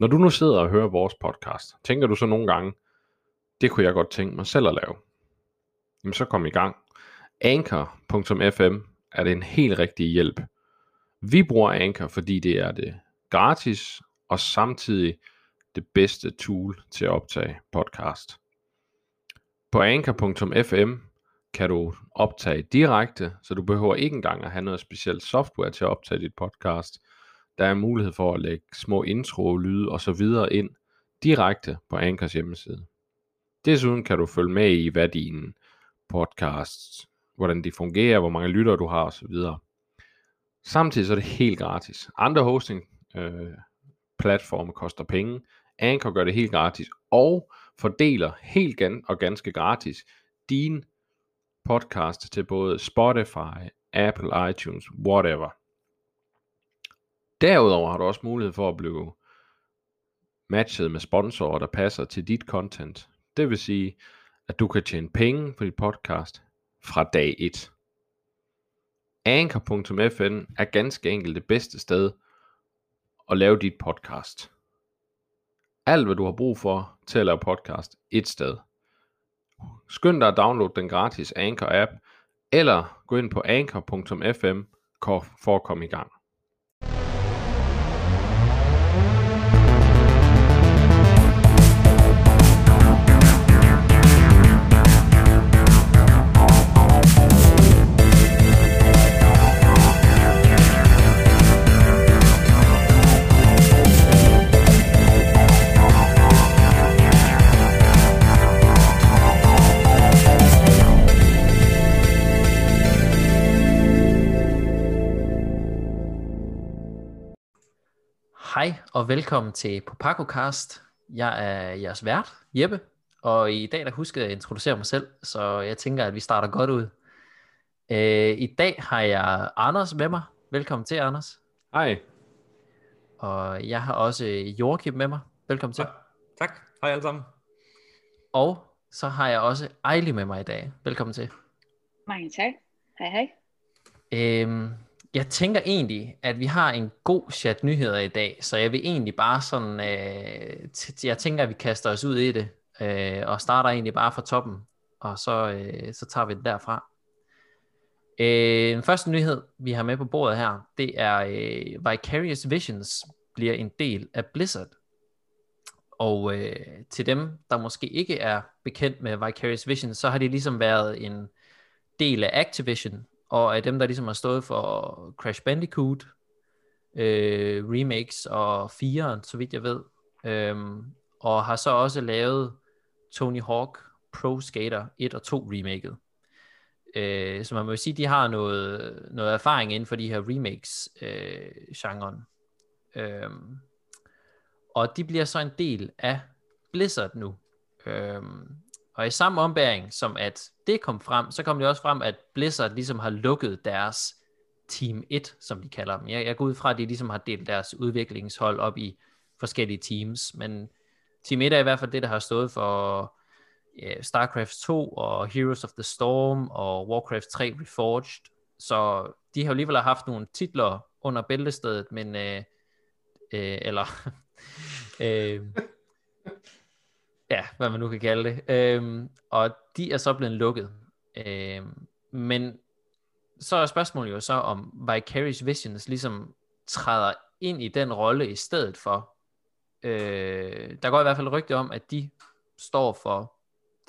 Når du nu sidder og hører vores podcast, tænker du så nogle gange, det kunne jeg godt tænke mig selv at lave. Jamen så kom i gang. Anchor.fm er det en helt rigtig hjælp. Vi bruger Anchor, fordi det er det gratis og samtidig det bedste tool til at optage podcast. På anchor.fm kan du optage direkte, så du behøver ikke engang at have noget specielt software til at optage dit podcast. Der er mulighed for at lægge små intro, lyde og så videre ind direkte på Anchors hjemmeside. Desuden kan du følge med i, hvad dine podcasts, hvordan de fungerer, hvor mange lyttere du har osv. Samtidig så er det helt gratis. Andre hosting øh, platforme koster penge. Anchor gør det helt gratis og fordeler helt gan og ganske gratis din podcast til både Spotify, Apple, iTunes, whatever. Derudover har du også mulighed for at blive matchet med sponsorer, der passer til dit content. Det vil sige, at du kan tjene penge på dit podcast fra dag 1. Anchor.fm er ganske enkelt det bedste sted at lave dit podcast. Alt hvad du har brug for til at lave podcast et sted. Skynd dig at downloade den gratis Anchor app, eller gå ind på anchor.fm for at komme i gang. Og velkommen til PopacoCast. Jeg er jeres vært, Jeppe, og i dag der huskede jeg at introducere mig selv, så jeg tænker, at vi starter godt ud. Øh, I dag har jeg Anders med mig. Velkommen til, Anders. Hej. Og jeg har også Joachim med mig. Velkommen til. Tak. Hej alle sammen. Og så har jeg også Ejli med mig i dag. Velkommen til. Mange tak. Hej hej. Øhm, jeg tænker egentlig, at vi har en god chat nyheder i dag, så jeg vil egentlig bare sådan, øh, t- jeg tænker, at vi kaster os ud i det, øh, og starter egentlig bare fra toppen, og så, øh, så tager vi det derfra. Øh, den første nyhed, vi har med på bordet her, det er øh, Vicarious Visions bliver en del af Blizzard. Og øh, til dem, der måske ikke er bekendt med Vicarious Visions, så har det ligesom været en del af Activision, og af dem, der ligesom har stået for Crash Bandicoot, øh, remakes og 4, så vidt jeg ved, øhm, og har så også lavet Tony Hawk Pro Skater 1 og 2 remaket. Øh, så man må jo sige, de har noget, noget erfaring inden for de her remakes-genren. Øh, øhm, og de bliver så en del af Blizzard nu. Øhm, og i samme ombæring, som at det kom frem, så kom det også frem, at Blizzard ligesom har lukket deres Team 1, som de kalder dem. Jeg, jeg går ud fra, at de ligesom har delt deres udviklingshold op i forskellige teams, men Team 1 er i hvert fald det, der har stået for ja, StarCraft 2 og Heroes of the Storm og Warcraft 3 Reforged. Så de har jo alligevel haft nogle titler under bæltestedet, men øh, øh, eller øh, ja, hvad man nu kan kalde det. Øhm, og de er så blevet lukket. Øhm, men så er spørgsmålet jo så, om Vicarious Visions ligesom træder ind i den rolle i stedet for. Øh, der går i hvert fald rygte om, at de står for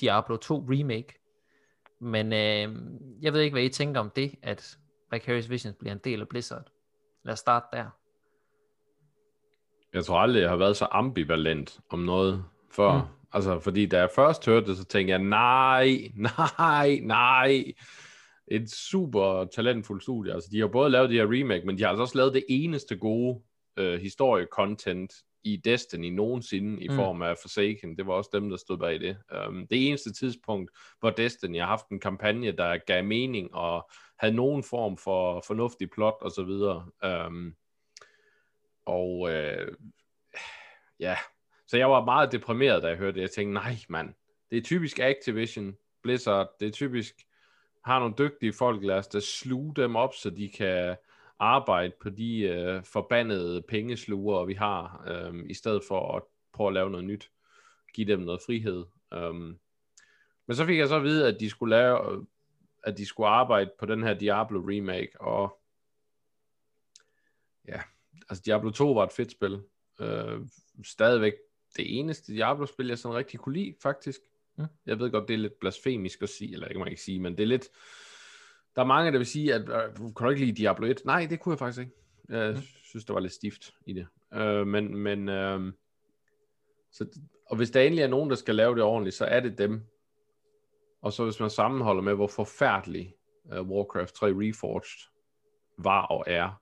Diablo 2 Remake. Men øh, jeg ved ikke, hvad I tænker om det, at Vicarious Visions bliver en del af Blizzard. Lad os starte der. Jeg tror aldrig, jeg har været så ambivalent om noget før. Mm. Altså, fordi da jeg først hørte det, så tænkte jeg, nej, nej, nej. Et super talentfuldt studie. Altså, de har både lavet de her remake, men de har altså også lavet det eneste gode øh, historie-content i Destiny nogensinde i mm. form af Forsaken. Det var også dem, der stod bag det. Um, det eneste tidspunkt, hvor Destiny har haft en kampagne, der gav mening og havde nogen form for fornuftig plot og så videre. Um, og øh, ja, så jeg var meget deprimeret, da jeg hørte det. Jeg tænkte, nej mand, det er typisk Activision, Blizzard, det er typisk, har nogle dygtige folk, lad os da sluge dem op, så de kan arbejde på de øh, forbandede pengesluger, vi har, øh, i stedet for at prøve at lave noget nyt. Give dem noget frihed. Øh. men så fik jeg så at vide, at de skulle lave, at de skulle arbejde på den her Diablo remake, og ja, altså Diablo 2 var et fedt spil. Øh, stadigvæk det eneste Diablo-spil, jeg sådan rigtig kunne lide, faktisk. Mm. Jeg ved godt, det er lidt blasfemisk at sige, eller ikke man ikke sige, men det er lidt, der er mange, der vil sige, at øh, kan du ikke lide Diablo 1? Nej, det kunne jeg faktisk ikke. Jeg mm. synes, der var lidt stift i det. Uh, men, men uh, så, og hvis der endelig er nogen, der skal lave det ordentligt, så er det dem. Og så hvis man sammenholder med, hvor forfærdelig uh, Warcraft 3 Reforged var og er,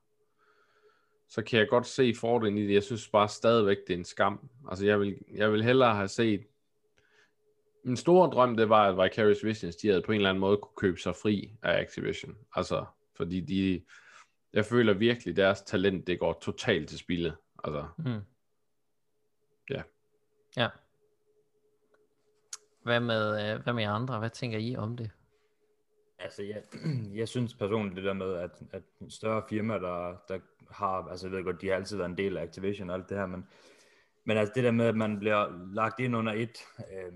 så kan jeg godt se fordelen i det. Jeg synes bare stadigvæk, det er en skam. Altså jeg vil, jeg vil hellere have set min store drøm, det var, at Vicarious Visions, de havde på en eller anden måde kunne købe sig fri af Activision. Altså, fordi de, jeg føler virkelig, deres talent, det går totalt til spillet. Altså, mm. ja. Ja. Hvad med, øh, hvad med andre? Hvad tænker I om det? Altså, jeg, jeg synes personligt det der med, at, at større firmaer, der, der har, altså jeg ved godt, de har altid været en del af Activision og alt det her, men, men altså det der med, at man bliver lagt ind under et, øh,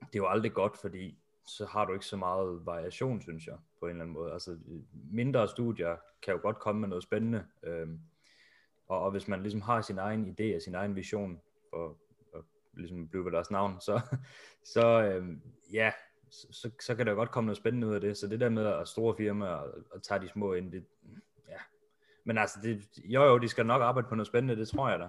det er jo aldrig godt, fordi så har du ikke så meget variation, synes jeg, på en eller anden måde. Altså mindre studier kan jo godt komme med noget spændende, øh, og, og hvis man ligesom har sin egen idé og sin egen vision for og ligesom blive ved deres navn, så, så øh, ja, så, så kan der jo godt komme noget spændende ud af det. Så det der med at store firmaer og, og tage de små ind, det. Men altså, det, jo jo, de skal nok arbejde på noget spændende, det tror jeg da.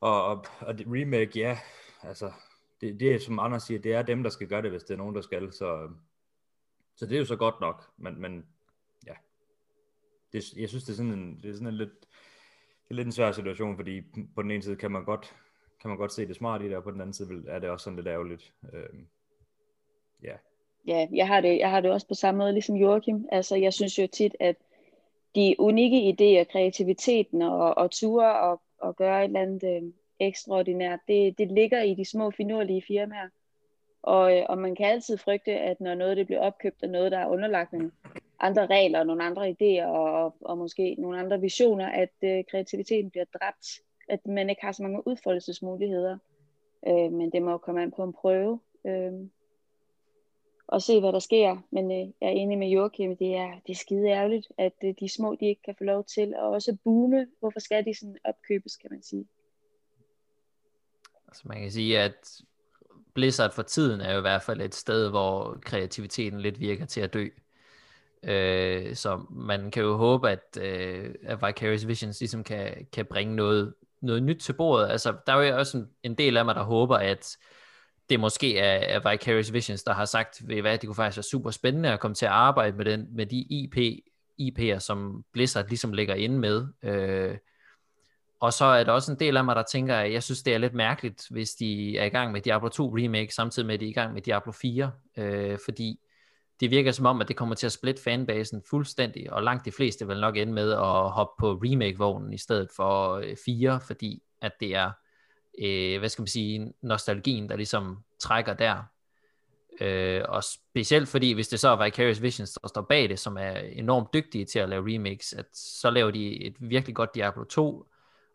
Og, og, og det remake, ja, altså, det, det er som Anders siger, det er dem, der skal gøre det, hvis det er nogen, der skal. Så, så det er jo så godt nok, men, men ja, det, jeg synes, det er sådan en, det er sådan en lidt, det er lidt en svær situation, fordi på den ene side kan man godt, kan man godt se det smart i det, og på den anden side er det også sådan lidt ærgerligt. Øhm, ja. Ja, jeg har, det, jeg har det også på samme måde ligesom Joachim. Altså, jeg synes jo tit, at de unikke idéer, kreativiteten og, og ture og, og gøre et eller andet øh, ekstraordinært, det, det ligger i de små finurlige firmaer. Og, øh, og man kan altid frygte, at når noget det bliver opkøbt af noget, der er underlagt nogle andre regler, nogle andre idéer og, og måske nogle andre visioner, at øh, kreativiteten bliver dræbt, at man ikke har så mange udfoldelsesmuligheder. Øh, men det må jo komme an på en prøve. Øh, og se, hvad der sker. Men øh, jeg er enig med Joachim, det er, det er skide ærgerligt, at øh, de små, de ikke kan få lov til at også boome. Hvorfor skal de sådan opkøbes, kan man sige? Altså man kan sige, at Blizzard for tiden er jo i hvert fald et sted, hvor kreativiteten lidt virker til at dø. Øh, så man kan jo håbe, at, øh, at Vicarious Visions ligesom kan, kan bringe noget, noget nyt til bordet. Altså, der er jo også en, en del af mig, der håber, at det måske er, er Vicarious Visions, der har sagt, ved hvad, det kunne faktisk være super spændende at komme til at arbejde med, den, med de IP, IP'er, som Blizzard ligesom ligger inde med. Øh, og så er der også en del af mig, der tænker, at jeg synes, det er lidt mærkeligt, hvis de er i gang med Diablo 2 remake, samtidig med, at de er i gang med Diablo 4, øh, fordi det virker som om, at det kommer til at splitte fanbasen fuldstændig, og langt de fleste vil nok ende med at hoppe på remake-vognen i stedet for øh, 4, fordi at det er, øh, hvad skal man sige, nostalgien, der ligesom trækker der. Øh, og specielt fordi, hvis det så er Vicarious Visions, der står bag det, som er enormt dygtige til at lave remakes, at så laver de et virkelig godt Diablo 2,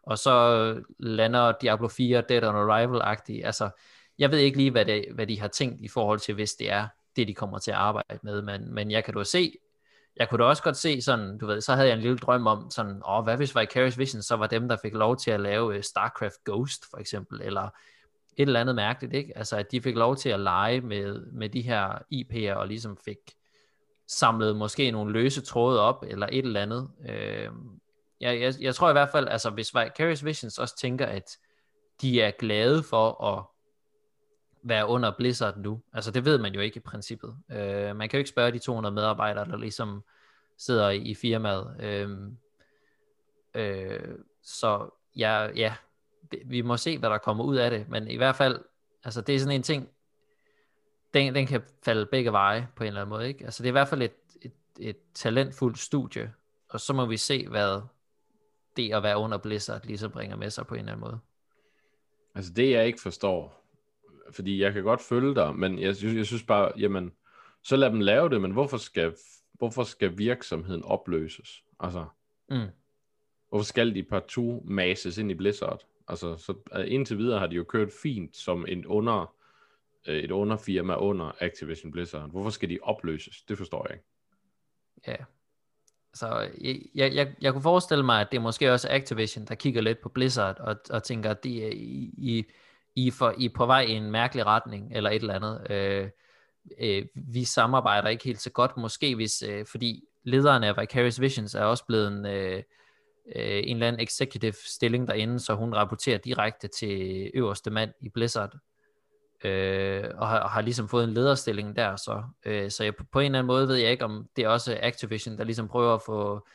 og så lander Diablo 4 Dead on Arrival-agtigt. Altså, jeg ved ikke lige, hvad, det, hvad de har tænkt i forhold til, hvis det er det, de kommer til at arbejde med, men, men jeg kan da se, jeg kunne da også godt se sådan, du ved, så havde jeg en lille drøm om sådan, åh, hvad hvis Vicarious Vision så var dem, der fik lov til at lave øh, StarCraft Ghost, for eksempel, eller et eller andet mærkeligt, ikke? Altså, at de fik lov til at lege med, med de her IP'er, og ligesom fik samlet måske nogle løse tråde op, eller et eller andet. Øh, jeg, jeg, jeg tror i hvert fald, altså hvis Vicarious Visions også tænker, at de er glade for at være under Blizzard nu, altså det ved man jo ikke i princippet. Øh, man kan jo ikke spørge de 200 medarbejdere, der ligesom sidder i, i firmaet. Øh, øh, så ja, ja, vi må se, hvad der kommer ud af det, men i hvert fald, altså det er sådan en ting, den, den kan falde begge veje på en eller anden måde, ikke? Altså det er i hvert fald et, et, et talentfuldt studie, og så må vi se, hvad, det at være under Blizzard ligesom bringer med sig på en eller anden måde. Altså det jeg ikke forstår, fordi jeg kan godt følge dig, men jeg synes, jeg synes bare, jamen, så lad dem lave det, men hvorfor skal, hvorfor skal virksomheden opløses? Altså, Mm. hvorfor skal de partout mases ind i Blizzard? Altså, så uh, indtil videre har de jo kørt fint som en under, uh, et underfirma under Activision Blizzard. Hvorfor skal de opløses? Det forstår jeg ikke. Ja. Så jeg, jeg, jeg, jeg kunne forestille mig, at det er måske også Activision, der kigger lidt på Blizzard og, og tænker, at de er i, i, er, for, I er på vej i en mærkelig retning, eller et eller andet. Øh, øh, vi samarbejder ikke helt så godt, måske hvis, øh, fordi lederen af Vicarious Visions er også blevet en, øh, øh, en eller anden executive stilling derinde, så hun rapporterer direkte til øverste mand i Blizzard, øh, og, har, og har ligesom fået en lederstilling der, så, øh, så jeg, på en eller anden måde ved jeg ikke, om det er også Activision, der ligesom prøver at få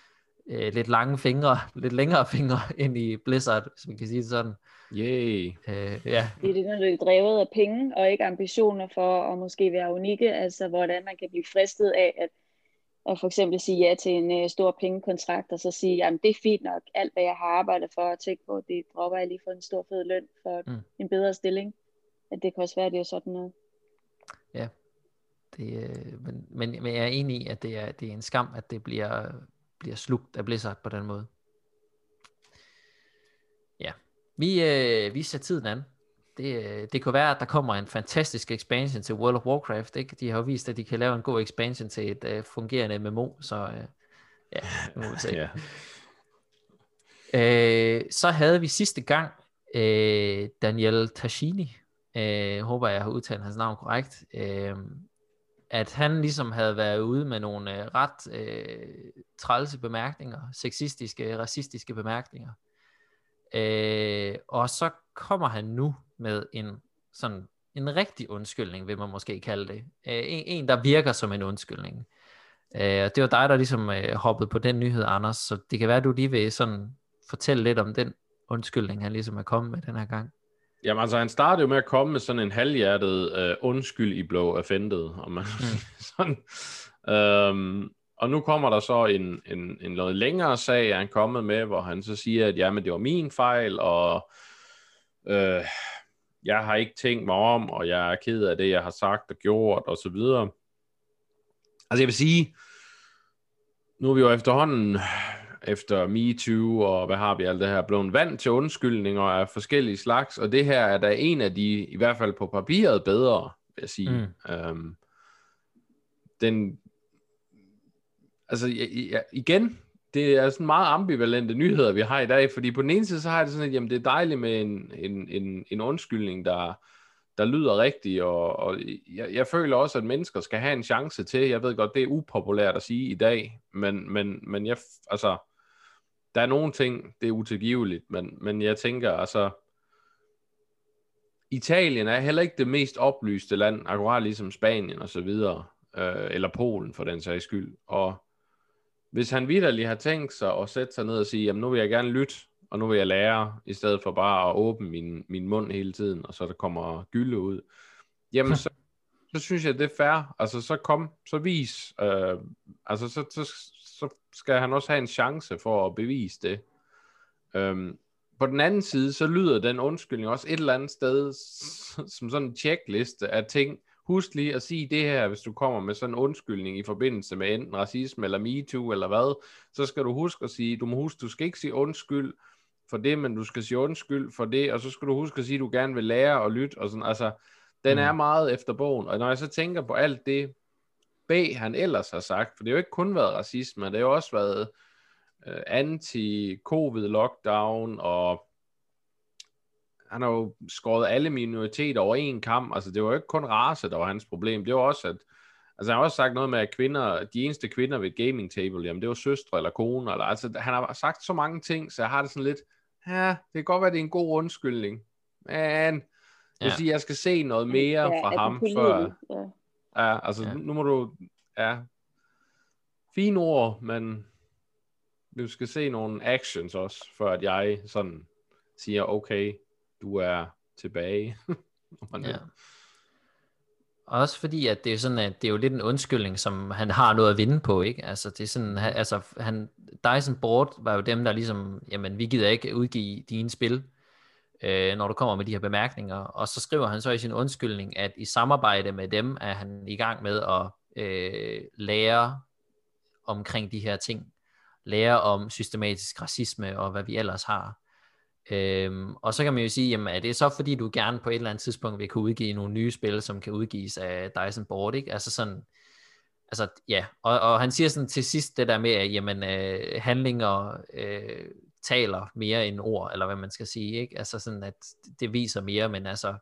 øh, lidt lange fingre, lidt længere fingre ind i Blizzard, hvis man kan sige det sådan. Yay! Øh, ja, Det er det, når det er drevet af penge, og ikke ambitioner for at måske være unikke, altså hvordan man kan blive fristet af at, at for eksempel sige ja til en uh, stor pengekontrakt, og så sige, jamen det er fint nok, alt hvad jeg har arbejdet for, og tænke på, det dropper jeg lige for en stor fed løn for Mm. en bedre stilling. At det kan også være, at det er sådan noget. det, øh, men, men, men jeg er enig i, at det er, det er en skam, at det bliver, bliver slugt af Blizzard på den måde. Ja, vi, øh, vi ser tiden an. Det, øh, det kunne være, at der kommer en fantastisk expansion til World of Warcraft. Ikke? De har jo vist, at de kan lave en god expansion til et øh, fungerende MMO, så øh, ja, nu må vi se. Ja. Øh, så havde vi sidste gang øh, Daniel Tashini, øh, håber jeg har udtalt hans navn korrekt, øh, at han ligesom havde været ude med nogle øh, ret øh, trælse bemærkninger, sexistiske, racistiske bemærkninger. Øh, og så kommer han nu med en sådan en rigtig undskyldning, vil man måske kalde det. Øh, en, en, der virker som en undskyldning. Øh, og det var dig, der ligesom øh, hoppede på den nyhed, Anders, så det kan være, at du lige vil sådan fortælle lidt om den undskyldning, han ligesom er kommet med den her gang. Jamen altså, han startede jo med at komme med sådan en halvhjertet øh, undskyld i blev offended, om man mm. sådan. Øhm, og nu kommer der så en, en, en noget længere sag, er han kommet med, hvor han så siger, at jamen, det var min fejl, og øh, jeg har ikke tænkt mig om, og jeg er ked af det, jeg har sagt og gjort, og så videre. Altså jeg vil sige, nu er vi jo efterhånden efter MeToo og hvad har vi alt det her, blevet vant til undskyldninger af forskellige slags, og det her er da en af de, i hvert fald på papiret, bedre, vil jeg sige. Mm. Øhm, den, altså ja, ja, igen, det er sådan meget ambivalente nyheder, vi har i dag, fordi på den ene side, så har jeg det sådan, at jamen, det er dejligt med en, en, en, en undskyldning, der, der lyder rigtigt, og, og jeg, jeg føler også, at mennesker skal have en chance til, jeg ved godt, det er upopulært at sige i dag, men, men, men jeg, altså, der er nogle ting, det er utilgiveligt, men, men jeg tænker, altså, Italien er heller ikke det mest oplyste land, akkurat ligesom Spanien og så videre, øh, eller Polen for den sags skyld, og hvis han vidderligt har tænkt sig at sætte sig ned og sige, jamen nu vil jeg gerne lytte, og nu vil jeg lære, i stedet for bare at åbne min, min mund hele tiden, og så der kommer gylde ud, jamen så, så synes jeg, det er fair. Altså så kom, så vis, øh, altså så, så, så skal han også have en chance for at bevise det. Øhm, på den anden side, så lyder den undskyldning også et eller andet sted som sådan en checkliste af ting. Husk lige at sige det her, hvis du kommer med sådan en undskyldning i forbindelse med enten racisme eller MeToo eller hvad, så skal du huske at sige, du må huske, du skal ikke sige undskyld for det, men du skal sige undskyld for det, og så skal du huske at sige, at du gerne vil lære og lytte, og sådan, altså, den mm. er meget efter bogen, og når jeg så tænker på alt det, B han ellers har sagt, for det har jo ikke kun været racisme, det har jo også været øh, anti-covid-lockdown, og han har jo skåret alle minoriteter over en kamp, altså det var jo ikke kun race, der var hans problem, det var også, at Altså han har også sagt noget med, at kvinder, de eneste kvinder ved gaming table, jamen det var søstre eller koner, eller, altså han har sagt så mange ting, så jeg har det sådan lidt, ja, det kan godt være, det er en god undskyldning, men jeg vil Ja. sige, jeg skal se noget mere Ja, fra ham, før, Ja. Ja, altså Ja. nu må du, ja, fine ord, men du skal se nogle actions også, før at jeg sådan siger, okay, du er tilbage. Ja. Også fordi, at det er sådan, at det er jo lidt en undskyldning, som han har noget at vinde på, ikke? Altså, det er sådan, han, altså, han, Dyson Board var jo dem, der ligesom, jamen, vi gider ikke udgive dine spil, øh, når du kommer med de her bemærkninger. Og så skriver han så i sin undskyldning, at i samarbejde med dem, er han i gang med at øh, lære omkring de her ting. lære om systematisk racisme og hvad vi ellers har. Øhm, og så kan man jo sige, jamen er det så fordi du gerne på et eller andet tidspunkt vil kunne udgive nogle nye spil, som kan udgives af Dyson Board, ikke? Altså sådan, altså ja, og, og han siger sådan til sidst det der med, at jamen, øh, handlinger øh, taler mere end ord, eller hvad man skal sige, ikke? Altså sådan, at det viser mere, men altså,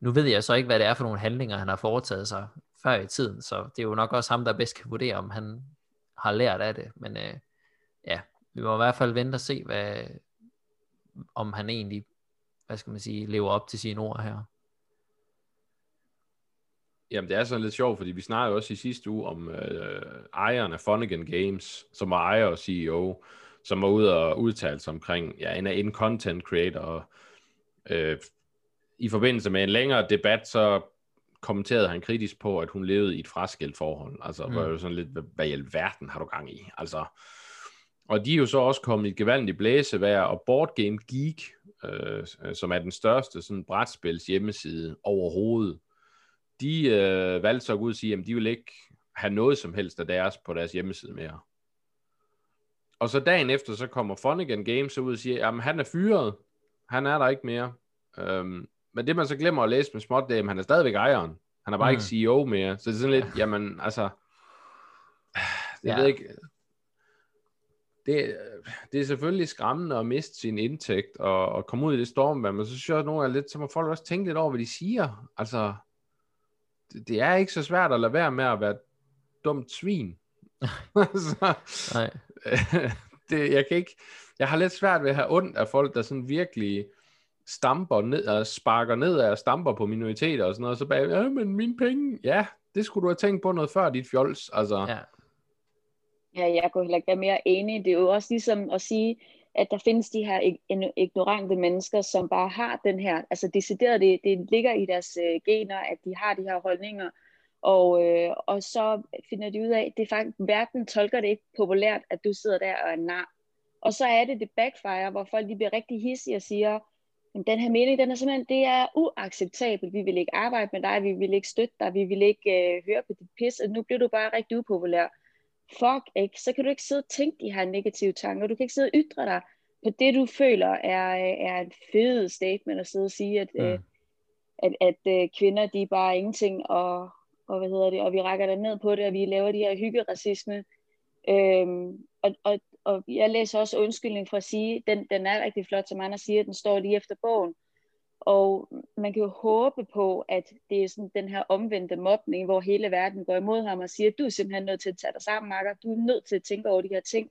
nu ved jeg så ikke, hvad det er for nogle handlinger, han har foretaget sig før i tiden, så det er jo nok også ham, der bedst kan vurdere, om han har lært af det, men øh, ja, vi må i hvert fald vente og se, hvad, om han egentlig, hvad skal man sige, lever op til sine ord her. Jamen, det er sådan lidt sjovt, fordi vi snakkede også i sidste uge om øh, ejeren af Funnigan Games, som var ejer og CEO, som var ude og udtale sig omkring, ja, en, en content creator. Øh, I forbindelse med en længere debat, så kommenterede han kritisk på, at hun levede i et fraskilt forhold. Altså, mm. var jo sådan lidt, hvad, i alverden har du gang i? Altså, og de er jo så også kommet i et gevaldigt blæsevejr, og Board Game Geek, øh, som er den største sådan brætspils hjemmeside overhovedet, de øh, valgte så ud og sige, at de vil ikke have noget som helst af deres på deres hjemmeside mere. Og så dagen efter, så kommer Funnigan Games ud og siger, at han er fyret, han er der ikke mere. Øhm, men det man så glemmer at læse med småt, det er, at han er stadigvæk ejeren. Han er bare mm. ikke CEO mere. Så det er sådan lidt, jamen altså, det ja. ved ikke, det, det er selvfølgelig skræmmende at miste sin indtægt og, og komme ud i det stormvær, men så synes jeg, nogle er lidt, så må folk også tænke lidt over, hvad de siger. Altså, det, det er ikke så svært at lade være med at være dumt svin. så, Nej. det, jeg kan ikke, jeg har lidt svært ved at have ondt af folk, der sådan virkelig stamper ned og sparker ned og stamper på minoriteter og sådan noget, og så bag, ja, men mine penge, ja, det skulle du have tænkt på noget før, dit fjols, altså. Ja. Ja, jeg kunne heller ikke være mere enig. Det er jo også ligesom at sige, at der findes de her ignorante mennesker, som bare har den her, altså decideret, det, det ligger i deres øh, gener, at de har de her holdninger, og, øh, og så finder de ud af, at det faktisk, verden tolker det ikke populært, at du sidder der og er nar. Og så er det det backfire, hvor folk de bliver rigtig hissige og siger, den her mening, den er simpelthen, det er uacceptabelt. Vi vil ikke arbejde med dig, vi vil ikke støtte dig, vi vil ikke øh, høre på dit pis, og nu bliver du bare rigtig upopulær fuck ikke, så kan du ikke sidde og tænke de her negative tanker, du kan ikke sidde og ytre dig på det, du føler er, er en fed statement at sidde og sige, at, mm. øh, at, at øh, kvinder, de er bare ingenting, og, og hvad hedder det, og vi rækker der ned på det, og vi laver de her hyggeracisme, øhm, og, og, og jeg læser også undskyldning for at sige, den, den er rigtig flot, som Anders siger, den står lige efter bogen, og man kan jo håbe på, at det er sådan den her omvendte mobning, hvor hele verden går imod ham og siger, du er simpelthen nødt til at tage dig sammen, Marker. Du er nødt til at tænke over de her ting.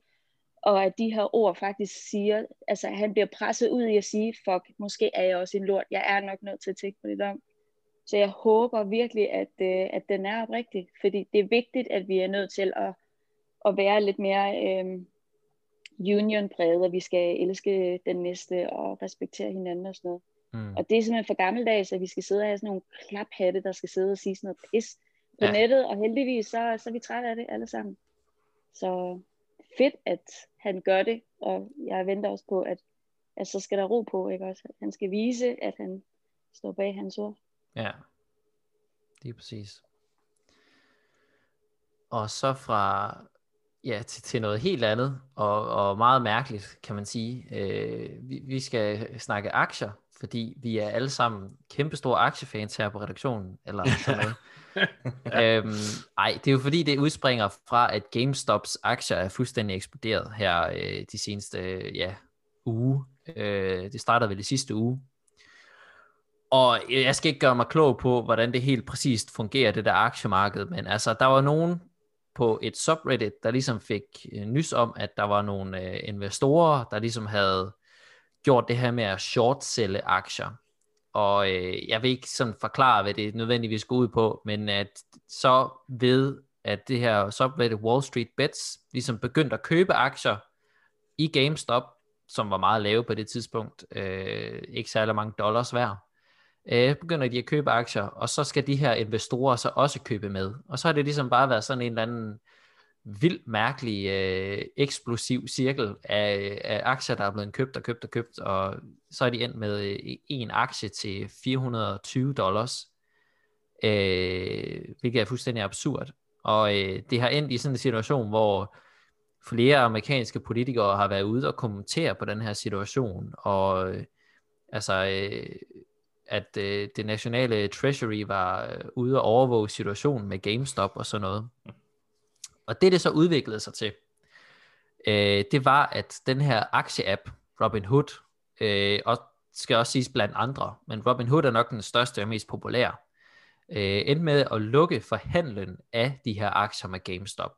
Og at de her ord faktisk siger, altså han bliver presset ud i at sige, fuck, måske er jeg også en lort. Jeg er nok nødt til at tænke på det om. Så jeg håber virkelig, at, øh, at den er oprigtig. Fordi det er vigtigt, at vi er nødt til at, at være lidt mere øh, union-præget, og vi skal elske den næste og respektere hinanden og sådan noget. Mm. Og det er simpelthen for gammeldags, at vi skal sidde og have sådan nogle klaphatte, der skal sidde og sige sådan noget pis på ja. nettet, og heldigvis så, så er vi trætte af det alle sammen. Så fedt, at han gør det, og jeg venter også på, at, at så skal der ro på, ikke også? Han skal vise, at han står bag hans ord. Ja, det er præcis. Og så fra ja, til, til noget helt andet, og, og meget mærkeligt, kan man sige. Øh, vi, vi skal snakke aktier, fordi vi er alle sammen kæmpestore aktiefans her på redaktionen, eller sådan noget. øhm, ej, det er jo fordi, det udspringer fra, at GameStops aktier er fuldstændig eksploderet her øh, de seneste ja, uge. Øh, det startede vel i sidste uge. Og jeg skal ikke gøre mig klog på, hvordan det helt præcist fungerer, det der aktiemarked, men altså, der var nogen på et subreddit, der ligesom fik øh, nys om, at der var nogle øh, investorer, der ligesom havde gjort det her med at short-sælge aktier. Og øh, jeg vil ikke sådan forklare, hvad det nødvendigvis går ud på, men at så ved, at det her subreddit Wall Street Bets ligesom begyndte at købe aktier i GameStop, som var meget lave på det tidspunkt, øh, ikke særlig mange dollars værd, øh, begynder de at købe aktier, og så skal de her investorer så også købe med. Og så har det ligesom bare været sådan en eller anden vildt mærkelig øh, eksplosiv cirkel af, af aktier, der er blevet købt og købt og købt, og så er de endt med øh, en aktie til 420 dollars, øh, hvilket er fuldstændig absurd. Og øh, det har endt i sådan en situation, hvor flere amerikanske politikere har været ude og kommentere på den her situation, og øh, altså, øh, at øh, det nationale treasury var øh, ude og overvåge situationen med GameStop og sådan noget. Og det, det så udviklede sig til, øh, det var, at den her aktieapp, Robinhood, øh, og skal også siges blandt andre, men Robinhood er nok den største og mest populære, øh, endte med at lukke for handlen af de her aktier med GameStop,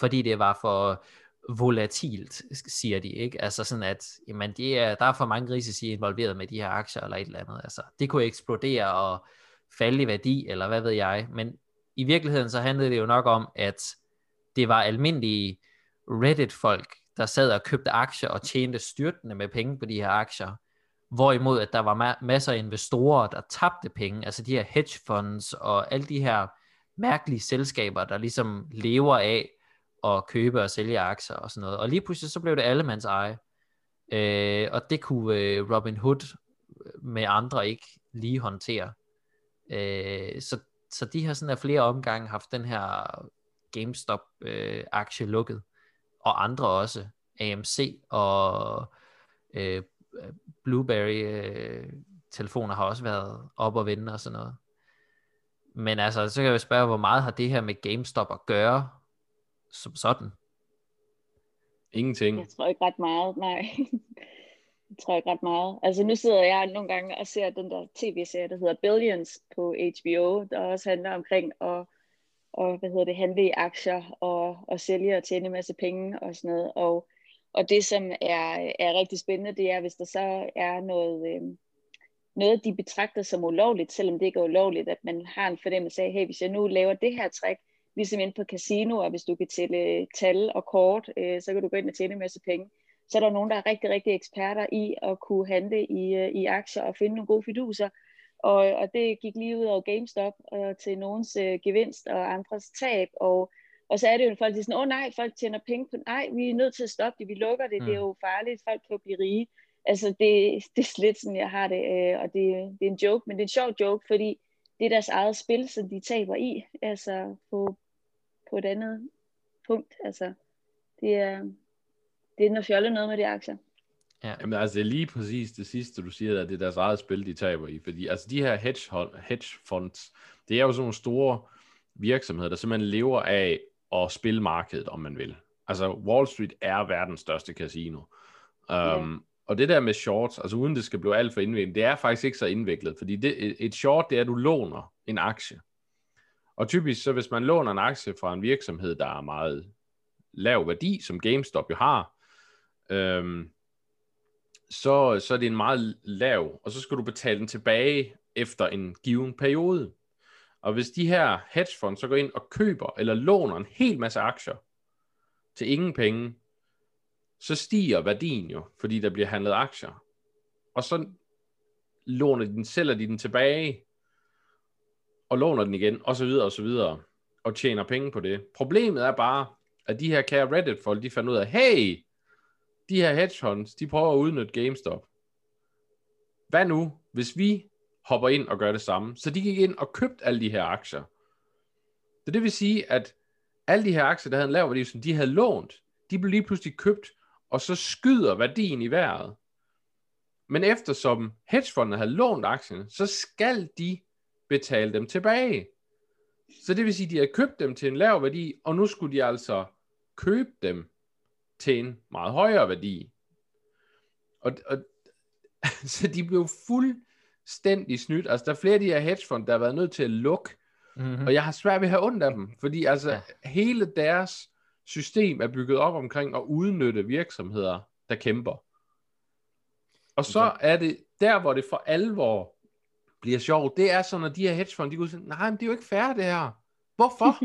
fordi det var for volatilt, siger de, ikke? Altså sådan at, jamen, de er, der er for mange risici involveret med de her aktier eller et eller andet. Altså, det kunne eksplodere og falde i værdi, eller hvad ved jeg. Men i virkeligheden så handlede det jo nok om, at det var almindelige Reddit-folk, der sad og købte aktier og tjente styrtende med penge på de her aktier. Hvorimod at der var ma- masser af investorer, der tabte penge, altså de her hedge funds og alle de her mærkelige selskaber, der ligesom lever af at købe og sælge aktier og sådan noget. Og lige pludselig så blev det allemands eje. Øh, og det kunne øh, Robin Hood øh, med andre ikke lige håndtere. Øh, så, så de har sådan af flere omgange haft den her GameStop-aktie øh, lukket. Og andre også. AMC og øh, Blueberry-telefoner øh, har også været op og vende og sådan noget. Men altså, så kan jeg spørge, hvor meget har det her med GameStop at gøre som sådan? Ingenting. Jeg tror ikke ret meget, nej. jeg tror ikke ret meget. Altså nu sidder jeg nogle gange og ser den der tv-serie, der hedder Billions på HBO, der også handler omkring at og, hvad hedder det, handle i aktier og, og sælge og tjene en masse penge og sådan noget. Og, og det, som er, er rigtig spændende, det er, hvis der så er noget, øh, noget, de betragter som ulovligt, selvom det ikke er ulovligt, at man har en fornemmelse af, hey, hvis jeg nu laver det her trick, ligesom inde på casinoer, hvis du kan tælle tal og kort, øh, så kan du gå ind og tjene en masse penge. Så er der nogen, der er rigtig, rigtig eksperter i at kunne handle i, øh, i aktier og finde nogle gode fiduser. Og, og det gik lige ud over GameStop og til nogens øh, gevinst og andres tab. Og, og så er det jo, folk der sådan, åh oh, nej, folk tjener penge på, nej, vi er nødt til at stoppe det, vi lukker det, mm. det er jo farligt, folk kan jo blive rige. Altså det, det er lidt sådan, jeg har det, øh, og det, det er en joke, men det er en sjov joke, fordi det er deres eget spil, som de taber i, altså på, på et andet punkt. Altså, det er, det er noget fjollet noget med de aktier. Ja. Jamen altså, det er lige præcis det sidste, du siger, at det er deres eget spil, de taber i. Fordi altså, de her hedge, hedge funds, det er jo sådan nogle store virksomheder, der simpelthen lever af at spille markedet, om man vil. Altså, Wall Street er verdens største casino. Um, ja. Og det der med shorts, altså uden det skal blive alt for indviklet, det er faktisk ikke så indviklet, fordi det, et short, det er, at du låner en aktie. Og typisk, så hvis man låner en aktie fra en virksomhed, der er meget lav værdi, som GameStop jo har, øhm, så, så er det en meget lav, og så skal du betale den tilbage efter en given periode. Og hvis de her hedgefonds så går ind og køber eller låner en hel masse aktier til ingen penge, så stiger værdien jo, fordi der bliver handlet aktier. Og så låner de den, sælger de den tilbage, og låner den igen, og så videre, og så videre, og tjener penge på det. Problemet er bare, at de her kære Reddit-folk, de fandt ud af, hey, de her hedgefunds, de prøver at udnytte GameStop. Hvad nu, hvis vi hopper ind og gør det samme? Så de gik ind og købte alle de her aktier. Så det vil sige, at alle de her aktier, der havde en lav værdi, som de havde lånt, de blev lige pludselig købt, og så skyder værdien i vejret. Men eftersom hedgefondene havde lånt aktierne, så skal de betale dem tilbage. Så det vil sige, at de har købt dem til en lav værdi, og nu skulle de altså købe dem til en meget højere værdi. Og, og så de blev fuldstændig snydt. Altså, der er flere af de her hedgefond, der har været nødt til at lukke, mm-hmm. og jeg har svært ved at have ondt af dem, fordi altså, ja. hele deres system er bygget op omkring at udnytte virksomheder, der kæmper. Og så okay. er det der, hvor det for alvor bliver sjovt, det er så, når de her hedgefond, de går sige, nej, men det er jo ikke fair, det her. Hvorfor?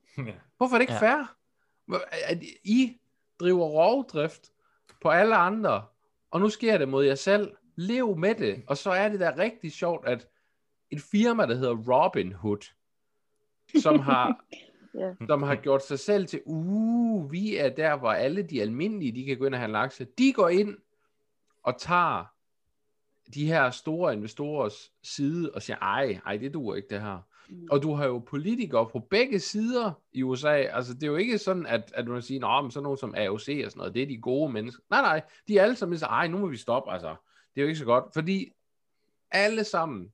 Hvorfor er det ikke ja. fair? At I driver rovdrift på alle andre, og nu sker det mod jer selv. Lev med det. Og så er det da rigtig sjovt, at et firma, der hedder Robin Hood, som har, yeah. som har gjort sig selv til, uh, vi er der, hvor alle de almindelige, de kan gå ind og have en aktie. De går ind og tager de her store investorers side og siger, ej, ej, det duer ikke det her. Mm. Og du har jo politikere på begge sider i USA. Altså, det er jo ikke sådan, at, at du kan sige, at sådan nogen som AOC og sådan noget, det er de gode mennesker. Nej, nej, de er alle sammen så, ej, nu må vi stoppe, altså. Det er jo ikke så godt, fordi alle sammen,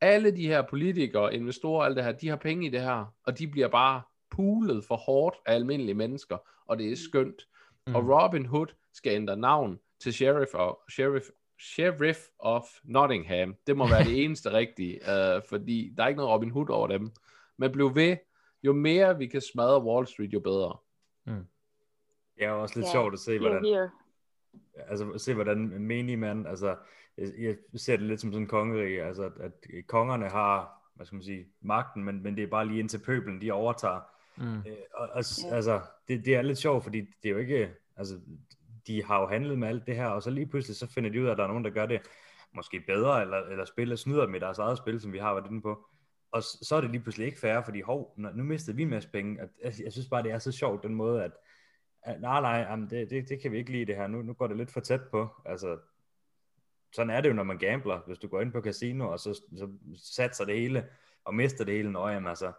alle de her politikere, investorer, alt det her, de har penge i det her, og de bliver bare pulet for hårdt af almindelige mennesker, og det er skønt. Mm. Og Robin Hood skal ændre navn til Sheriff og Sheriff Sheriff of Nottingham. Det må være det eneste rigtige, uh, fordi der er ikke noget Robin Hood over dem. Men bliv ved, jo mere vi kan smadre Wall Street, jo bedre. Mm. Det er også lidt yeah. sjovt at se, hvordan, yeah, altså, se, hvordan menig man, altså, jeg, jeg ser det lidt som sådan en kongerige, altså, at, at kongerne har, hvad skal man sige, magten, men, men det er bare lige indtil pøbelen, de overtager. Mm. Øh, og, og, yeah. altså, det, det er lidt sjovt, fordi det er jo ikke, altså, de har jo handlet med alt det her, og så lige pludselig så finder de ud af, at der er nogen, der gør det måske bedre, eller, eller spiller snyder med deres eget spil, som vi har været inde på. Og så er det lige pludselig ikke fair, fordi hov, nu mistede vi en masse penge. Jeg, altså, jeg synes bare, det er så sjovt, den måde, at, at nej, nej, jamen, det, det, det, kan vi ikke lide det her. Nu, nu går det lidt for tæt på. Altså, sådan er det jo, når man gambler. Hvis du går ind på casino, og så, så satser det hele, og mister det hele, når jamen, altså,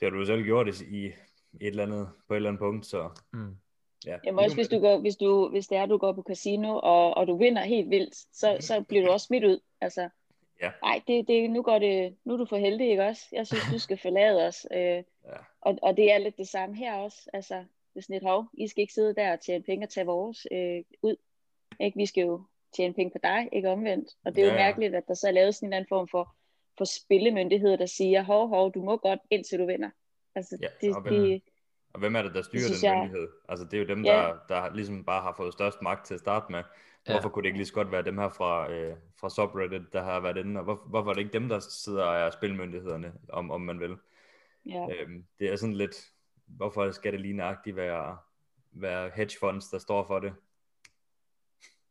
det har du jo selv gjort i et eller andet, på et eller andet punkt, så mm. Ja. Jamen også hvis, du går, hvis, du, hvis det er, du går på casino, og, og du vinder helt vildt, så, så bliver du også smidt ud. Altså, ja. Nej, det, det, nu, går det, nu er du for heldig, ikke også? Jeg synes, du skal forlade os. Øh, ja. og, og det er lidt det samme her også. Altså, det er sådan et hov, I skal ikke sidde der og tjene penge og tage vores øh, ud. Ikke? Vi skal jo tjene penge på dig, ikke omvendt. Og det er jo ja. mærkeligt, at der så er lavet sådan en anden form for, for spillemyndighed, der siger, hov, hov, du må godt, indtil du vinder. Altså, ja, det, det, og hvem er det, der styrer den jeg... myndighed? Altså, det er jo dem, ja. der, der ligesom bare har fået størst magt til at starte med. Hvorfor ja. kunne det ikke lige så godt være dem her fra, øh, fra subreddit, der har været inde, og hvor, hvorfor er det ikke dem, der sidder og er spilmyndighederne, om, om man vil? Ja. Øhm, det er sådan lidt, hvorfor skal det lige nøjagtigt være, være hedge funds, der står for det?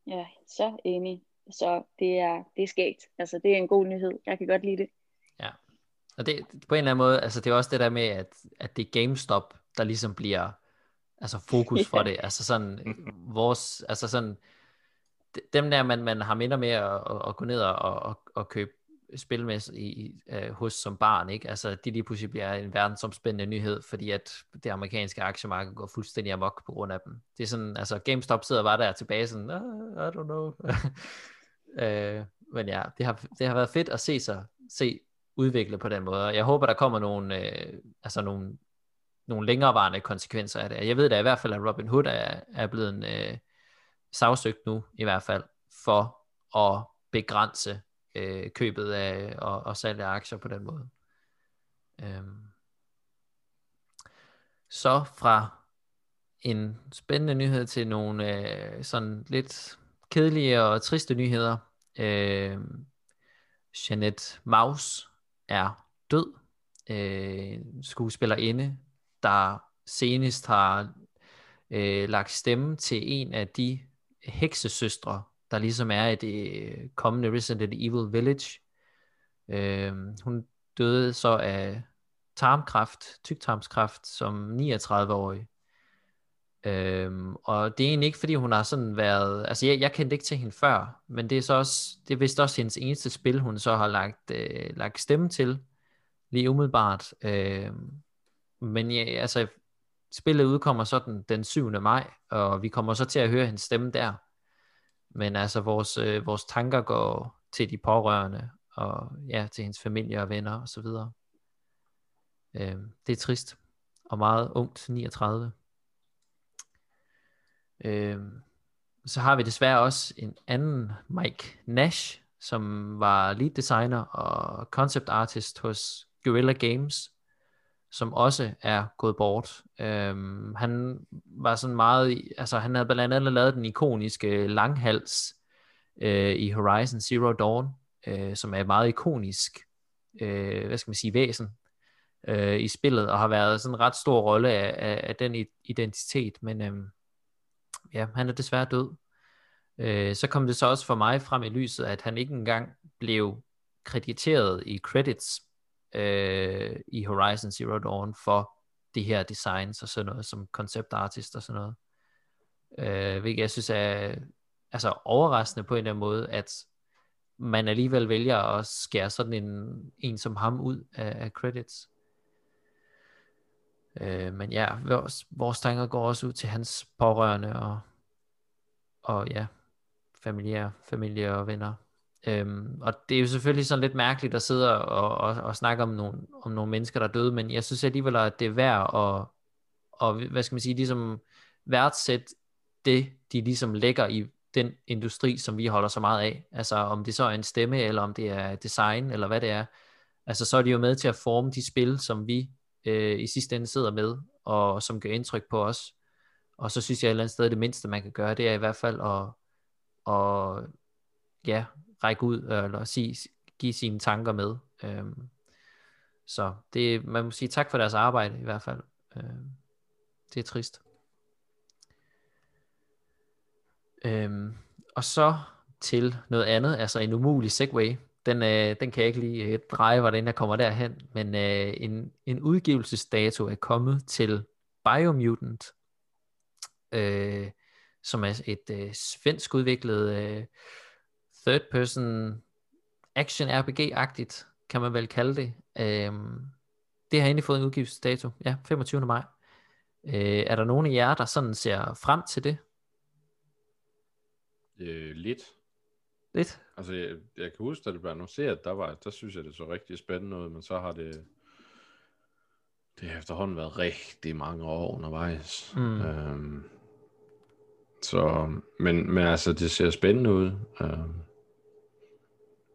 Ja, så enig. Så det er, det er skægt. Altså, det er en god nyhed. Jeg kan godt lide det. Ja. Og det, på en eller anden måde, altså det er også det der med, at, at det er GameStop, der ligesom bliver altså fokus for det. Altså sådan vores, altså sådan dem der man, man har mindre med at, at, at gå ned og, og, og købe spil med i, uh, hos som barn, ikke? Altså, de lige pludselig bliver en verdensomspændende nyhed, fordi at det amerikanske aktiemarked går fuldstændig amok på grund af dem. Det er sådan, altså, GameStop sidder bare der tilbage sådan, uh, I don't know. uh, men ja, det har, det har været fedt at se sig, se udvikle på den måde. Jeg håber, der kommer nogle, uh, altså nogle nogle længerevarende konsekvenser af det. Jeg ved da i hvert fald, at Robin Hood er, er blevet en, øh, sagsøgt nu, i hvert fald, for at begrænse øh, købet af og, og salg af aktier på den måde. Øhm. Så fra en spændende nyhed til nogle øh, sådan lidt kedelige og triste nyheder. Øh, Jeanette Maus er død. Øh, skuespillerinde, der senest har øh, lagt stemme til en af de heksesøstre, der ligesom er i det øh, kommende Resident Evil Village. Øh, hun døde så af tarmkræft, tyktarmskræft, som 39-årig. Øhm, og det er egentlig ikke fordi hun har sådan været Altså jeg, jeg kendte ikke til hende før Men det er så også Det er vist også hendes eneste spil Hun så har lagt, øh, lagt stemme til Lige umiddelbart øhm, men ja, altså, spillet udkommer så den, den 7. maj, og vi kommer så til at høre hendes stemme der. Men altså, vores, øh, vores tanker går til de pårørende, og ja, til hendes familie og venner og så videre. Øh, det er trist, og meget ungt, 39. Øh, så har vi desværre også en anden Mike Nash, som var lead designer og concept artist hos Guerrilla Games, som også er gået bort. Øhm, han var sådan meget, altså han havde blandt andet lavet den ikoniske langhals øh, i Horizon Zero Dawn, øh, som er et meget ikonisk, øh, hvad skal man sige, væsen øh, i spillet, og har været sådan en ret stor rolle af, af, af den identitet, men øh, ja, han er desværre død. Øh, så kom det så også for mig frem i lyset, at han ikke engang blev krediteret i credits øh, i Horizon Zero Dawn for de her designs og sådan noget, som concept artist og sådan noget. Øh, hvilket jeg synes er altså overraskende på en eller anden måde, at man alligevel vælger at skære sådan en, en som ham ud af, af credits. Øh, men ja, vores, vores tanker går også ud til hans pårørende og, og ja, familie, familie og venner. Øhm, og det er jo selvfølgelig sådan lidt mærkeligt at sidde og, og, og snakke om nogle, om nogle mennesker, der er døde, men jeg synes alligevel, at det er værd at, og, hvad skal man sige, ligesom værdsætte det, de ligesom lægger i den industri, som vi holder så meget af. Altså om det så er en stemme, eller om det er design, eller hvad det er. Altså så er de jo med til at forme de spil, som vi øh, i sidste ende sidder med, og som gør indtryk på os. Og så synes jeg et eller andet sted, det mindste man kan gøre, det er i hvert fald at, at ja, række ud, eller sige, give sine tanker med. Øhm, så det, man må sige tak for deres arbejde i hvert fald. Øhm, det er trist. Øhm, og så til noget andet, altså en umulig segway. Den, øh, den kan jeg ikke lige øh, dreje, hvordan jeg kommer derhen, men øh, en, en udgivelsesdato er kommet til Biomutant, øh, som er et øh, svensk udviklet øh, third person action RPG-agtigt, kan man vel kalde det. Øh, det har endelig fået en udgivelsesdato, ja, 25. maj. Øh, er der nogen af jer, der sådan ser frem til det? Øh, lidt. Lidt? Altså, jeg, jeg kan huske, at det blev annonceret, der, var, der synes jeg, det så rigtig spændende ud, men så har det, det har efterhånden været rigtig mange år undervejs. Mm. Øhm, så, men, men altså, det ser spændende ud. Øhm,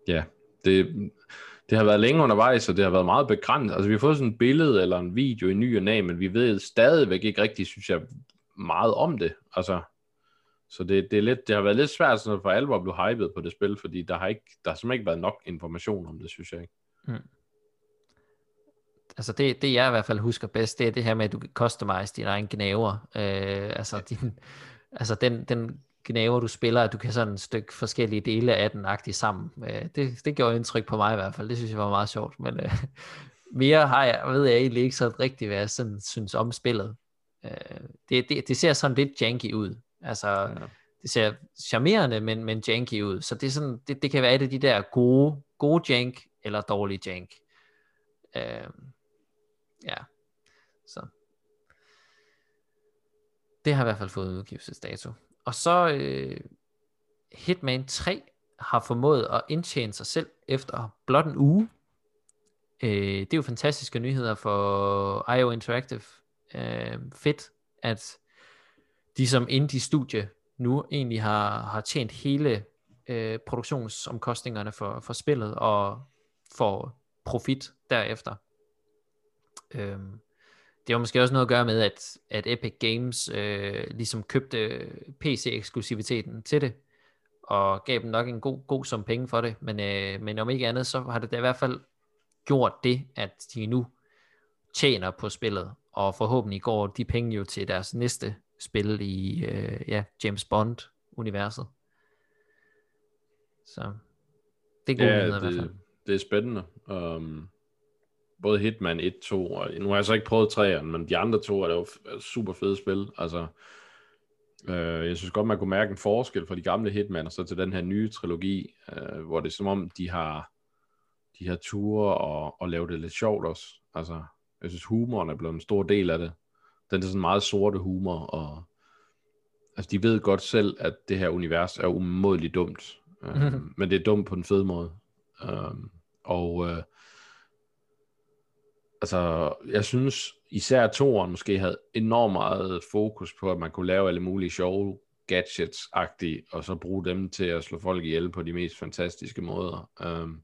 ja, det, det har været længe undervejs, og det har været meget begrænset. Altså, vi har fået sådan et billede eller en video i ny og næ, men vi ved stadigvæk ikke rigtig, synes jeg, meget om det. Altså, så det, det, er lidt, det har været lidt svært sådan for alvor at blive hypet på det spil, fordi der har, ikke, der har simpelthen ikke været nok information om det, synes jeg ikke. Mm. Altså det, det jeg i hvert fald husker bedst, det er det her med, at du kan customize dine egne gnaver. Øh, altså, din, altså den, den gnaver, du spiller, at du kan sådan et stykke forskellige dele af den agtige sammen. Øh, det, det gjorde indtryk på mig i hvert fald. Det synes jeg var meget sjovt. Men øh, mere har jeg, ved jeg egentlig ikke så rigtigt, hvad jeg sådan synes om spillet. Øh, det, det, det ser sådan lidt janky ud. Altså, ja. det ser charmerende, men, men janky ud. Så det, er sådan, det, det kan være et af de der gode, gode jank, eller dårlige jank. Øh, ja, så. Det har i hvert fald fået udgivelsesdato. Og så øh, Hitman 3 har formået at indtjene sig selv efter blot en uge. Øh, det er jo fantastiske nyheder for IO Interactive. Øh, fedt, at de som indie-studie nu egentlig har, har tjent hele øh, produktionsomkostningerne for, for spillet og får profit derefter. Øhm, det har måske også noget at gøre med, at, at Epic Games øh, ligesom købte PC-eksklusiviteten til det, og gav dem nok en god, god sum penge for det, men, øh, men om ikke andet, så har det da i hvert fald gjort det, at de nu tjener på spillet, og forhåbentlig går de penge jo til deres næste spil i øh, ja, James Bond-universet. Så det er gode ja, det, i hvert fald. Det er spændende. Um, både Hitman 1, 2, og nu har jeg så ikke prøvet 3'eren, men de andre to er jo super fede spil. Altså, øh, jeg synes godt, man kunne mærke en forskel fra de gamle Hitman og så til den her nye trilogi, øh, hvor det er som om, de har de her ture og, og lave det lidt sjovt også. Altså, jeg synes, humoren er blevet en stor del af det. Den er sådan meget sorte humor, og altså, de ved godt selv, at det her univers er umådeligt dumt. Mm-hmm. men det er dumt på en fed måde. Um, og uh, altså, jeg synes især toeren måske havde enormt meget fokus på, at man kunne lave alle mulige sjove gadgets-agtige, og så bruge dem til at slå folk ihjel på de mest fantastiske måder. Um,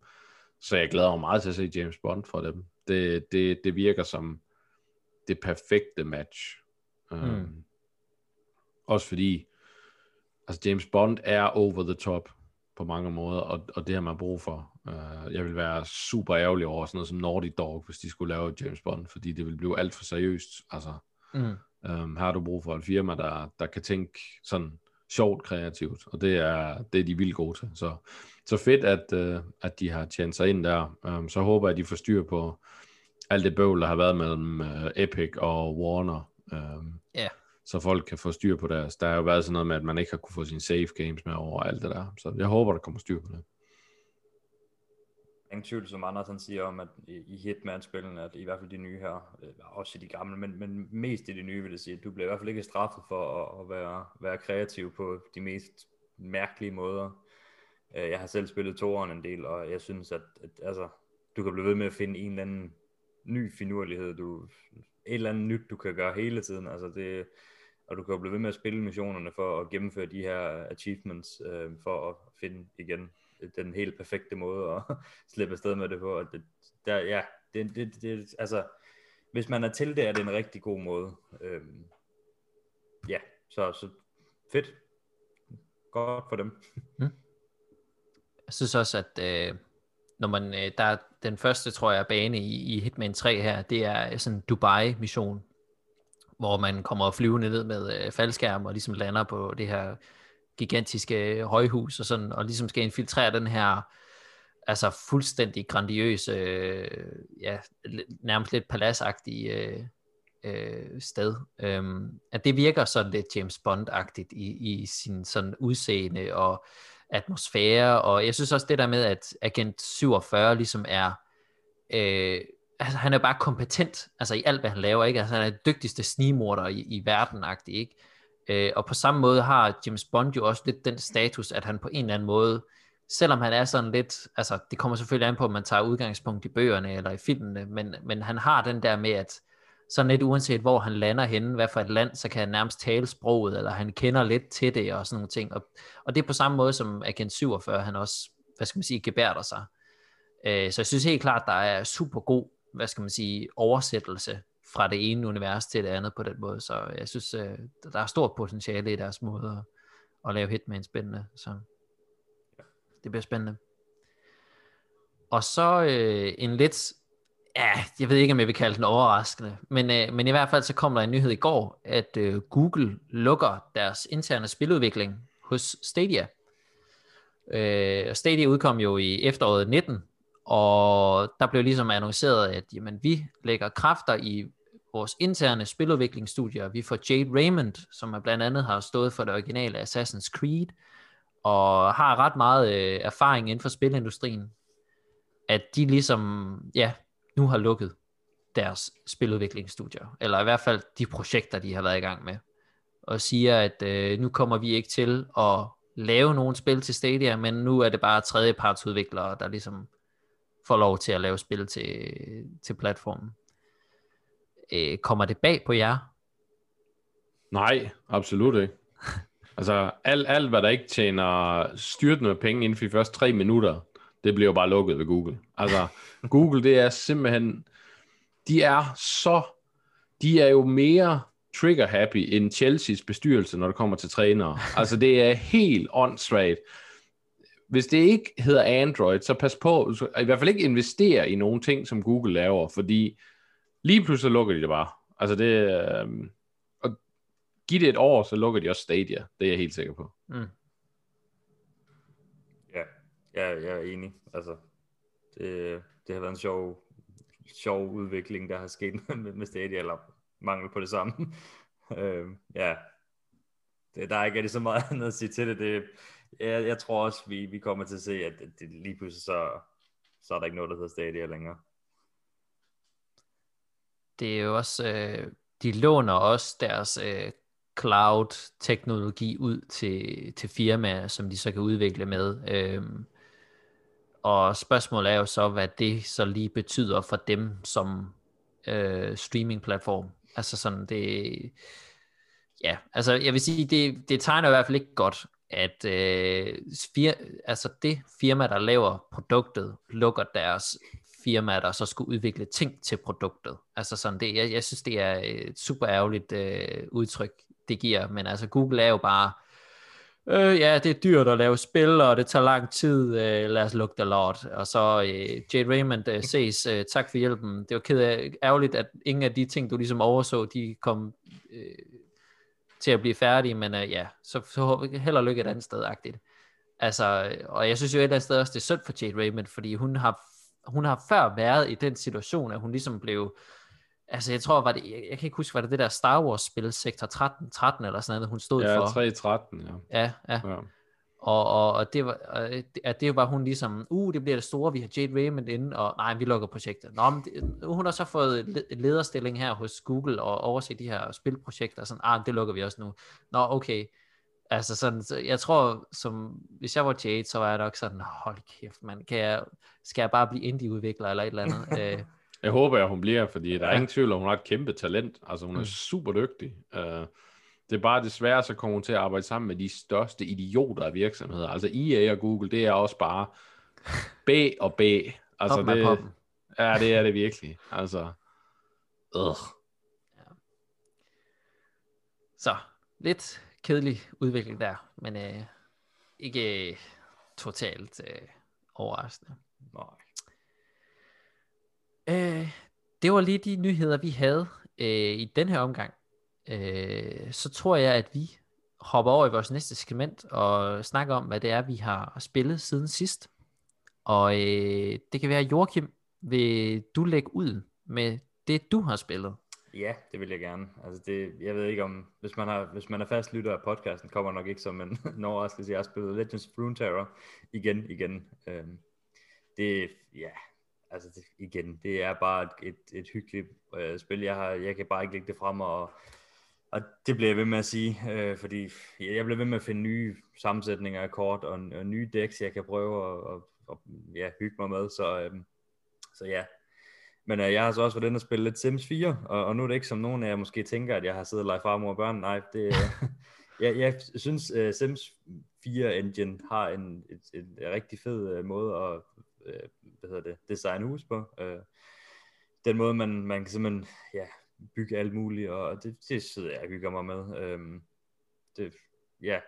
så jeg glæder mig meget til at se James Bond fra dem. Det, det, det virker som det perfekte match. Um, mm. Også fordi, altså James Bond er over the top på mange måder, og, og det har man brug for. Uh, jeg vil være super ærgerlig over sådan noget som Naughty Dog, hvis de skulle lave James Bond, fordi det vil blive alt for seriøst. Altså, mm. um, her har du brug for et firma, der, der kan tænke sådan sjovt kreativt, og det er, det er de vildt gode til. Så, så fedt, at, uh, at de har tjent sig ind der. Um, så håber jeg, at de får styr på alt det bøvl, der har været mellem uh, Epic og Warner. Um, yeah. Så folk kan få styr på deres. Der har jo været sådan noget med, at man ikke har kunne få sine safe games med over alt det der. Så jeg håber, der kommer styr på det. ingen tvivl, som Anders han siger om, at i Hitman-spillene, at i hvert fald de nye her, øh, også i de gamle, men, men mest i de nye, vil jeg sige, du bliver i hvert fald ikke straffet for at, at være, være kreativ på de mest mærkelige måder. Øh, jeg har selv spillet toeren en del, og jeg synes, at, at altså, du kan blive ved med at finde en eller anden ny finurlighed, du, et eller andet nyt, du kan gøre hele tiden. Altså det, og du kan blive ved med at spille missionerne for at gennemføre de her achievements, øh, for at finde igen den helt perfekte måde at slippe afsted med det på. Og det, der, ja, det, det, det, altså, hvis man er til det, er det en rigtig god måde. Øh, ja, så, så fedt. Godt for dem. Mm. Jeg synes også, at øh, når man, øh, der er den første, tror jeg, bane i, i Hitman 3 her, det er sådan Dubai-mission, hvor man kommer flyvende ned med øh, faldskærm og ligesom lander på det her gigantiske øh, højhus og sådan, og ligesom skal infiltrere den her altså fuldstændig grandiøse, øh, ja, nærmest lidt paladsagtige øh, øh, sted. Øhm, at det virker sådan lidt James Bond-agtigt i, i sin sådan udseende og atmosfære, og jeg synes også det der med, at Agent 47 ligesom er, øh, altså han er bare kompetent, altså i alt hvad han laver, ikke? Altså han er den dygtigste snigmorder i, i verden, ikke? Øh, og på samme måde har James Bond jo også lidt den status, at han på en eller anden måde, selvom han er sådan lidt, altså det kommer selvfølgelig an på, om man tager udgangspunkt i bøgerne eller i filmene, men, men han har den der med, at sådan lidt uanset hvor han lander henne, hvad for et land, så kan han nærmest tale sproget, eller han kender lidt til det og sådan nogle ting. Og, og det er på samme måde som Agent 47, han også, hvad skal man sige, gebærder sig. Øh, så jeg synes helt klart, der er super god, hvad skal man sige, oversættelse fra det ene univers til det andet på den måde. Så jeg synes, øh, der er stort potentiale i deres måde at, at lave Hitman spændende. Så det bliver spændende. Og så øh, en lidt ja, jeg ved ikke, om jeg vil kalde den overraskende, men, øh, men i hvert fald så kom der en nyhed i går, at øh, Google lukker deres interne spiludvikling hos Stadia. Øh, Stadia udkom jo i efteråret 19, og der blev ligesom annonceret, at jamen, vi lægger kræfter i vores interne spiludviklingsstudier. Vi får Jade Raymond, som er blandt andet har stået for det originale Assassin's Creed, og har ret meget øh, erfaring inden for spilindustrien, at de ligesom, ja, nu har lukket deres spiludviklingsstudier, eller i hvert fald de projekter, de har været i gang med, og siger, at øh, nu kommer vi ikke til at lave nogen spil til Stadia, men nu er det bare tredjepartsudviklere, der ligesom får lov til at lave spil til, til platformen. Øh, kommer det bag på jer? Nej, absolut ikke. altså, alt, alt hvad der ikke tjener styrtende penge inden for de første tre minutter, det bliver jo bare lukket ved Google. Altså, Google, det er simpelthen, de er så, de er jo mere trigger happy end Chelseas bestyrelse, når det kommer til trænere. Altså, det er helt åndssvagt. Hvis det ikke hedder Android, så pas på, i hvert fald ikke investere i nogle ting, som Google laver, fordi lige pludselig lukker de det bare. Altså, det, øh, og giv det et år, så lukker de også Stadia. Det er jeg helt sikker på. Mm. Ja, jeg er enig. Altså, det, det har været en sjov, sjov udvikling, der har sket med, med Stadia, eller mangel på det samme. øh, ja, det, der er ikke rigtig så meget andet at sige til det. det jeg, jeg tror også, vi, vi kommer til at se, at det, lige pludselig så, så er der ikke noget, der hedder Stadia længere. Det er jo også, øh, de låner også deres øh, cloud-teknologi ud til, til firmaer, som de så kan udvikle med. Øh, og spørgsmålet er jo så, hvad det så lige betyder for dem som øh, streaming-platform. Altså sådan, det... Ja, altså jeg vil sige, det, det tegner i hvert fald ikke godt, at øh, fir, altså det firma, der laver produktet, lukker deres firma, der så skulle udvikle ting til produktet. Altså sådan, det, jeg, jeg synes, det er et super ærgerligt øh, udtryk, det giver, men altså Google er jo bare øh, ja, det er dyrt at lave spil, og det tager lang tid, øh, lad os lukke det lort. Og så øh, Jade Raymond øh, ses, øh, tak for hjælpen. Det var ked af, ærgerligt, at ingen af de ting, du ligesom overså, de kom øh, til at blive færdige, men øh, ja, så, så held og lykke et andet sted, agtigt. Altså, og jeg synes jo et eller andet sted også, det er synd for Jade Raymond, fordi hun har, hun har før været i den situation, at hun ligesom blev Altså, jeg tror, var det, jeg, jeg kan ikke huske, var det det der Star Wars-spil, Sektor 13, 13 eller sådan noget, hun stod ja, for? Ja, 313, ja. Ja, ja. ja. Og, og, og det var, at det var hun ligesom, uh, det bliver det store, vi har Jade Raymond inde, og nej, vi lukker projektet. Nå, men det, hun har så fået lederstilling her hos Google, og overset de her spilprojekter, og sådan, ah, det lukker vi også nu. Nå, okay. Altså sådan, så jeg tror, som, hvis jeg var Jade, så var jeg nok sådan, hold kæft, man, kan jeg, skal jeg bare blive indie-udvikler eller et eller andet? Øh, jeg håber, at hun bliver, fordi der er ingen tvivl, at hun har et kæmpe talent. Altså, hun er mm. super dygtig. Uh, det er bare desværre, så kommer hun til at arbejde sammen med de største idioter af virksomheder. Altså EA og Google, det er også bare B og B. Altså poppen det, ja, det er det virkelig. Altså, øh. Ja. Så, lidt kedelig udvikling der, men øh, ikke øh, totalt øh, overraskende. Nej. Øh, det var lige de nyheder, vi havde øh, i den her omgang øh, så tror jeg, at vi hopper over i vores næste segment og snakker om, hvad det er, vi har spillet siden sidst. Og øh, det kan være, Joachim, vil du lægge ud med det, du har spillet? Ja, det vil jeg gerne. Altså det, jeg ved ikke om, hvis man, har, hvis man er fast lytter af podcasten, kommer nok ikke som en, en overraskelse. Jeg har spillet Legends of Runeterra igen, igen. Øhm, det, ja, altså det, igen, det er bare et, et, et hyggeligt øh, spil. Jeg, har, jeg kan bare ikke lægge det frem og og det bliver jeg ved med at sige, øh, fordi jeg bliver ved med at finde nye sammensætninger af kort og, og nye decks, jeg kan prøve at, og, og, ja, hygge mig med. Så, øh, så ja, men øh, jeg har så også været inde og spille lidt Sims 4, og, og nu er det ikke som nogen af jer måske tænker, at jeg har siddet og leget farmor og børn. Nej, det, øh, jeg, jeg synes, øh, Sims 4 Engine har en, et, et, et rigtig fed øh, måde at øh, hvad hedder det, designe hus på. Øh, den måde, man, man kan simpelthen ja, bygge alt muligt, og det, det sidder jeg og hygger mig med. Øhm, det, ja,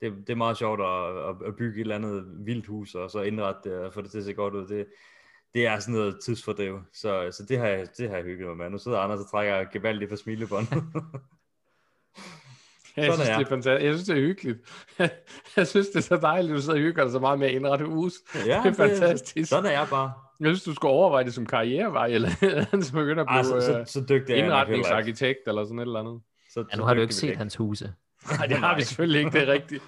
det, det er meget sjovt at, at, bygge et eller andet vildt hus, og så indrette det, og få det til at se godt ud. Det, det er sådan noget tidsfordriv, så, så det, har jeg, det har jeg hygget mig med. Nu sidder Anders og trækker gevaldigt på smilebånd. jeg synes, er det er fantastisk. Jeg synes, det er hyggeligt. jeg synes, det er så dejligt, at du sidder og hygger dig så meget med at indrette hus. Ja, det er fantastisk. Sådan er jeg bare. Jeg synes, du skulle overveje det som karrierevej, eller så begynder at blive Ej, så, så, så dygtig indretningsarkitekt, eller sådan et eller andet. Så, ja, nu har du ikke set ikke. hans huse. Nej, det har vi selvfølgelig ikke, det er rigtigt.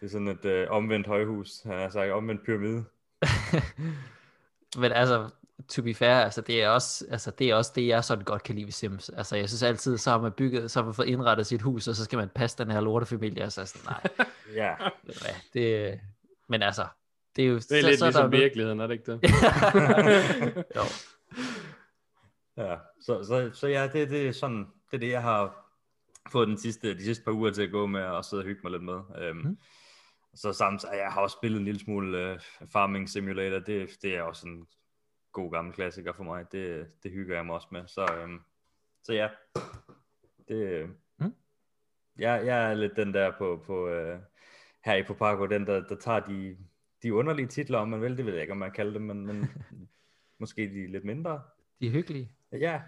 Det er sådan et øh, omvendt højhus, han har sagt omvendt pyramide. Men altså, to be fair, altså det er også, altså det er også det, jeg sådan godt kan lide ved Sims. Altså jeg synes altid, så har man bygget, så har man fået indrettet sit hus, og så skal man passe den her lortefamilie, og så er sådan, nej. ja. Det, men altså, det er jo det er så, lidt så, ligesom der virkeligheden, er det ikke det? jo. Ja, så, så, så ja, det, det er sådan, det er det, jeg har fået den sidste, de sidste par uger til at gå med og sidde og hygge mig lidt med. Um, mm. Så samtidig, jeg har også spillet en lille smule uh, Farming Simulator, det, det er også en god gammel klassiker for mig, det, det hygger jeg mig også med. Så, um, så ja, det, mm. jeg, jeg er lidt den der på, på uh, her i Popago, den der, der tager de de underlige titler, om man vil, det ved jeg ikke, om man kalder dem, men, men måske de lidt mindre. De er hyggelige. Ja.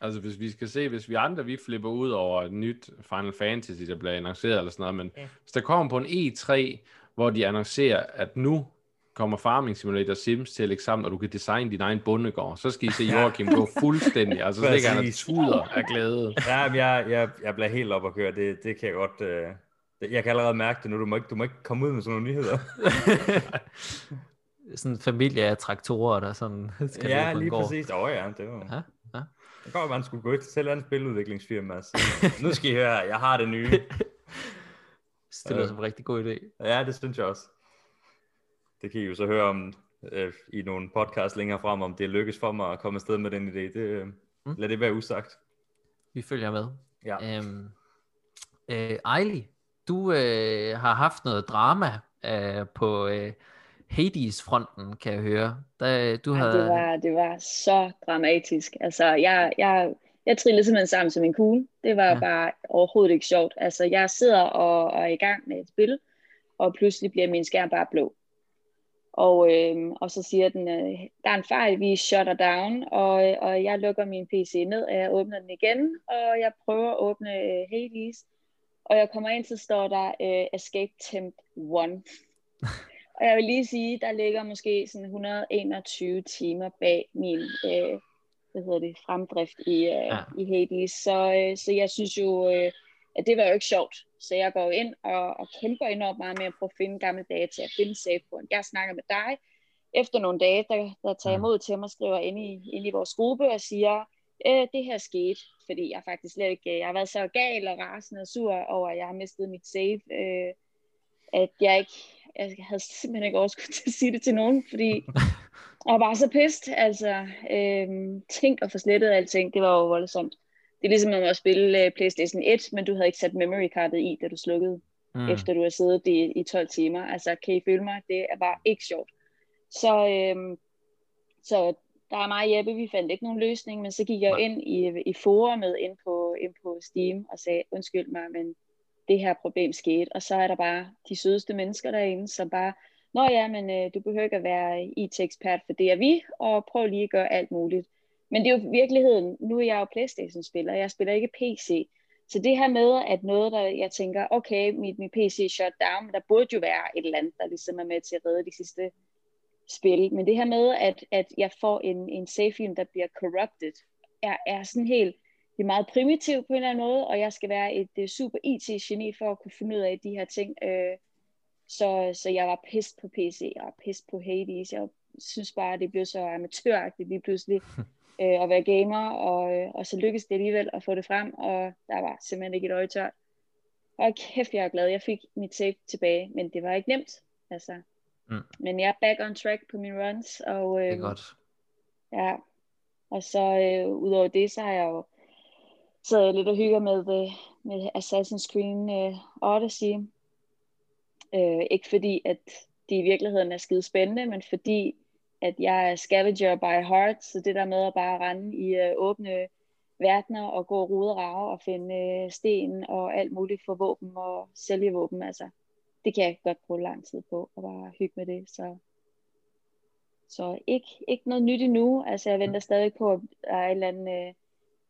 Altså hvis vi skal se, hvis vi andre, vi flipper ud over et nyt Final Fantasy, der bliver annonceret eller sådan noget, men ja. hvis der kommer på en E3, hvor de annoncerer, at nu kommer Farming Simulator Sims til at lægge sammen, og du kan designe din egen bundegård, så skal I se Joachim gå fuldstændig, altså så ligger han og tuder af glæde. Ja, jeg, jeg, jeg bliver helt op at køre, det, det kan jeg godt, øh, jeg kan allerede mærke det nu. Du må ikke, du må ikke komme ud med sådan nogle nyheder. sådan en familie af traktorer, der sådan skal Ja, lige gård. præcis. Åh oh, ja, det var... Ja, ja. Det kan man skulle gå til selv en spiludviklingsfirma. Altså. nu skal I høre, jeg har det nye. det lyder som en rigtig god idé. Ja, det synes jeg også. Det kan I jo så høre om øh, i nogle podcast længere frem, om det lykkes for mig at komme afsted med den idé. Det, øh, mm. Lad det være usagt. Vi følger med. Ja. Øhm, øh, Ejli, du øh, har haft noget drama øh, på øh, Hades-fronten, kan jeg høre. Da, du ja, havde... det, var, det var så dramatisk. Altså, jeg, jeg, jeg trillede simpelthen sammen som en kugle. Det var ja. bare overhovedet ikke sjovt. Altså, jeg sidder og, og er i gang med et spil, og pludselig bliver min skærm bare blå. Og, øh, og så siger den, øh, der er en fejl, vi shutter down, og, og jeg lukker min PC ned, og jeg åbner den igen, og jeg prøver at åbne øh, Hades, og jeg kommer ind, så står der uh, Escape Temp 1. og jeg vil lige sige, der ligger måske sådan 121 timer bag min uh, hvad hedder det, fremdrift i, uh, ja. i Hades. Så, uh, så jeg synes jo, uh, at det var jo ikke sjovt. Så jeg går ind og, og kæmper enormt meget med at prøve at finde gamle data, at finde save point. Jeg snakker med dig. Efter nogle dage, der, der tager jeg mm. mod til mig og skriver ind i, ind i vores gruppe og siger, øh, det her skete, fordi jeg faktisk slet ikke, jeg har været så gal og rasende og sur over, at jeg har mistet mit save, øh, at jeg ikke, jeg havde simpelthen ikke overskud til at sige det til nogen, fordi jeg var bare så pist, altså, øh, tænk at få slettet alting, det var jo voldsomt. Det er ligesom at spille uh, Playstation 1, men du havde ikke sat memory cardet i, da du slukkede, mm. efter du har siddet i, i 12 timer. Altså, kan I føle mig? Det er bare ikke sjovt. Så, øhm, så der er meget Jeppe, vi fandt ikke nogen løsning, men så gik jeg ind i, i forumet ind på, ind på Steam og sagde, undskyld mig, men det her problem skete. Og så er der bare de sødeste mennesker derinde, som bare, nå ja, men øh, du behøver ikke at være IT-ekspert, for det er vi, og prøv lige at gøre alt muligt. Men det er jo virkeligheden, nu er jeg jo Playstation-spiller, jeg spiller ikke PC. Så det her med, at noget, der jeg tænker, okay, mit, mit PC er shut down, der burde jo være et eller andet, der ligesom er med til at redde de sidste spil. Men det her med, at, at jeg får en, en save film, der bliver corrupted, er, er sådan helt, det er meget primitivt på en eller anden måde, og jeg skal være et uh, super IT-geni for at kunne finde ud af de her ting. Uh, så, så jeg var pist på PC, og pist på Hades. Jeg synes bare, det blev så amatøragtigt lige pludselig uh, at være gamer, og, uh, og så lykkedes det alligevel at få det frem, og der var simpelthen ikke et øje tørt. Og kæft, jeg er glad, jeg fik mit save tilbage, men det var ikke nemt. Altså, Mm. Men jeg er back on track på mine runs. Og, øh, det er øhm, godt. Ja, og så øh, udover det, så har jeg jo så lidt og hygger med, øh, med Assassin's Creed øh, Odyssey. Øh, ikke fordi, at de i virkeligheden er skide spændende, men fordi, at jeg er scavenger by heart, så det der med at bare rende i øh, åbne verdener og gå rude og rave og finde øh, sten og alt muligt for våben og sælge våben, altså det kan jeg godt bruge lang tid på, og bare hygge med det. Så, så ikke, ikke noget nyt endnu. Altså jeg venter stadig på, at der er en eller anden uh,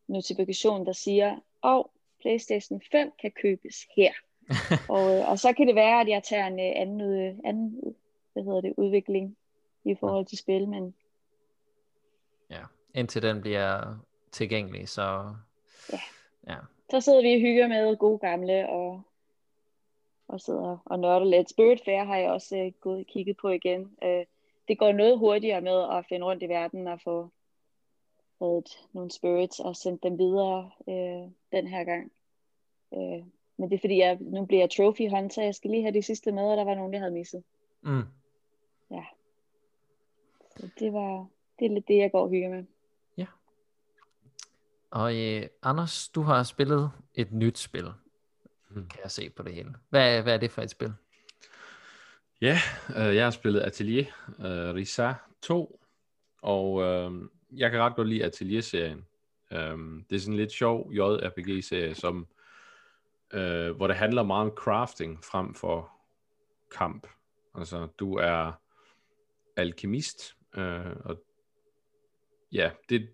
notifikation, der siger, oh, Playstation 5 kan købes her. og, uh, og så kan det være, at jeg tager en uh, anden, uh, anden hvad hedder det, udvikling i forhold til spil, men ja, indtil den bliver tilgængelig, så ja. ja. Så sidder vi og hygger med gode gamle og og sidder og nørder lidt. Spirit Fair har jeg også øh, gået kigget på igen. Øh, det går noget hurtigere med at finde rundt i verden og få reddet nogle spirits og sendt dem videre øh, den her gang. Øh, men det er fordi, jeg nu bliver jeg trophy hunter. Jeg skal lige have de sidste med, og der var nogen, jeg havde misset. Mm. Ja. Så det var det er lidt det, jeg går og hygger med. Ja. Og øh, Anders, du har spillet et nyt spil mm. kan jeg se på det hele. Hvad, hvad er det for et spil? Ja, øh, jeg har spillet Atelier øh, Risa 2, og øh, jeg kan ret godt lide Atelier-serien. Øh, det er sådan en lidt sjov JRPG-serie, som, øh, hvor det handler meget om crafting frem for kamp. Altså, du er alkemist, øh, og ja, det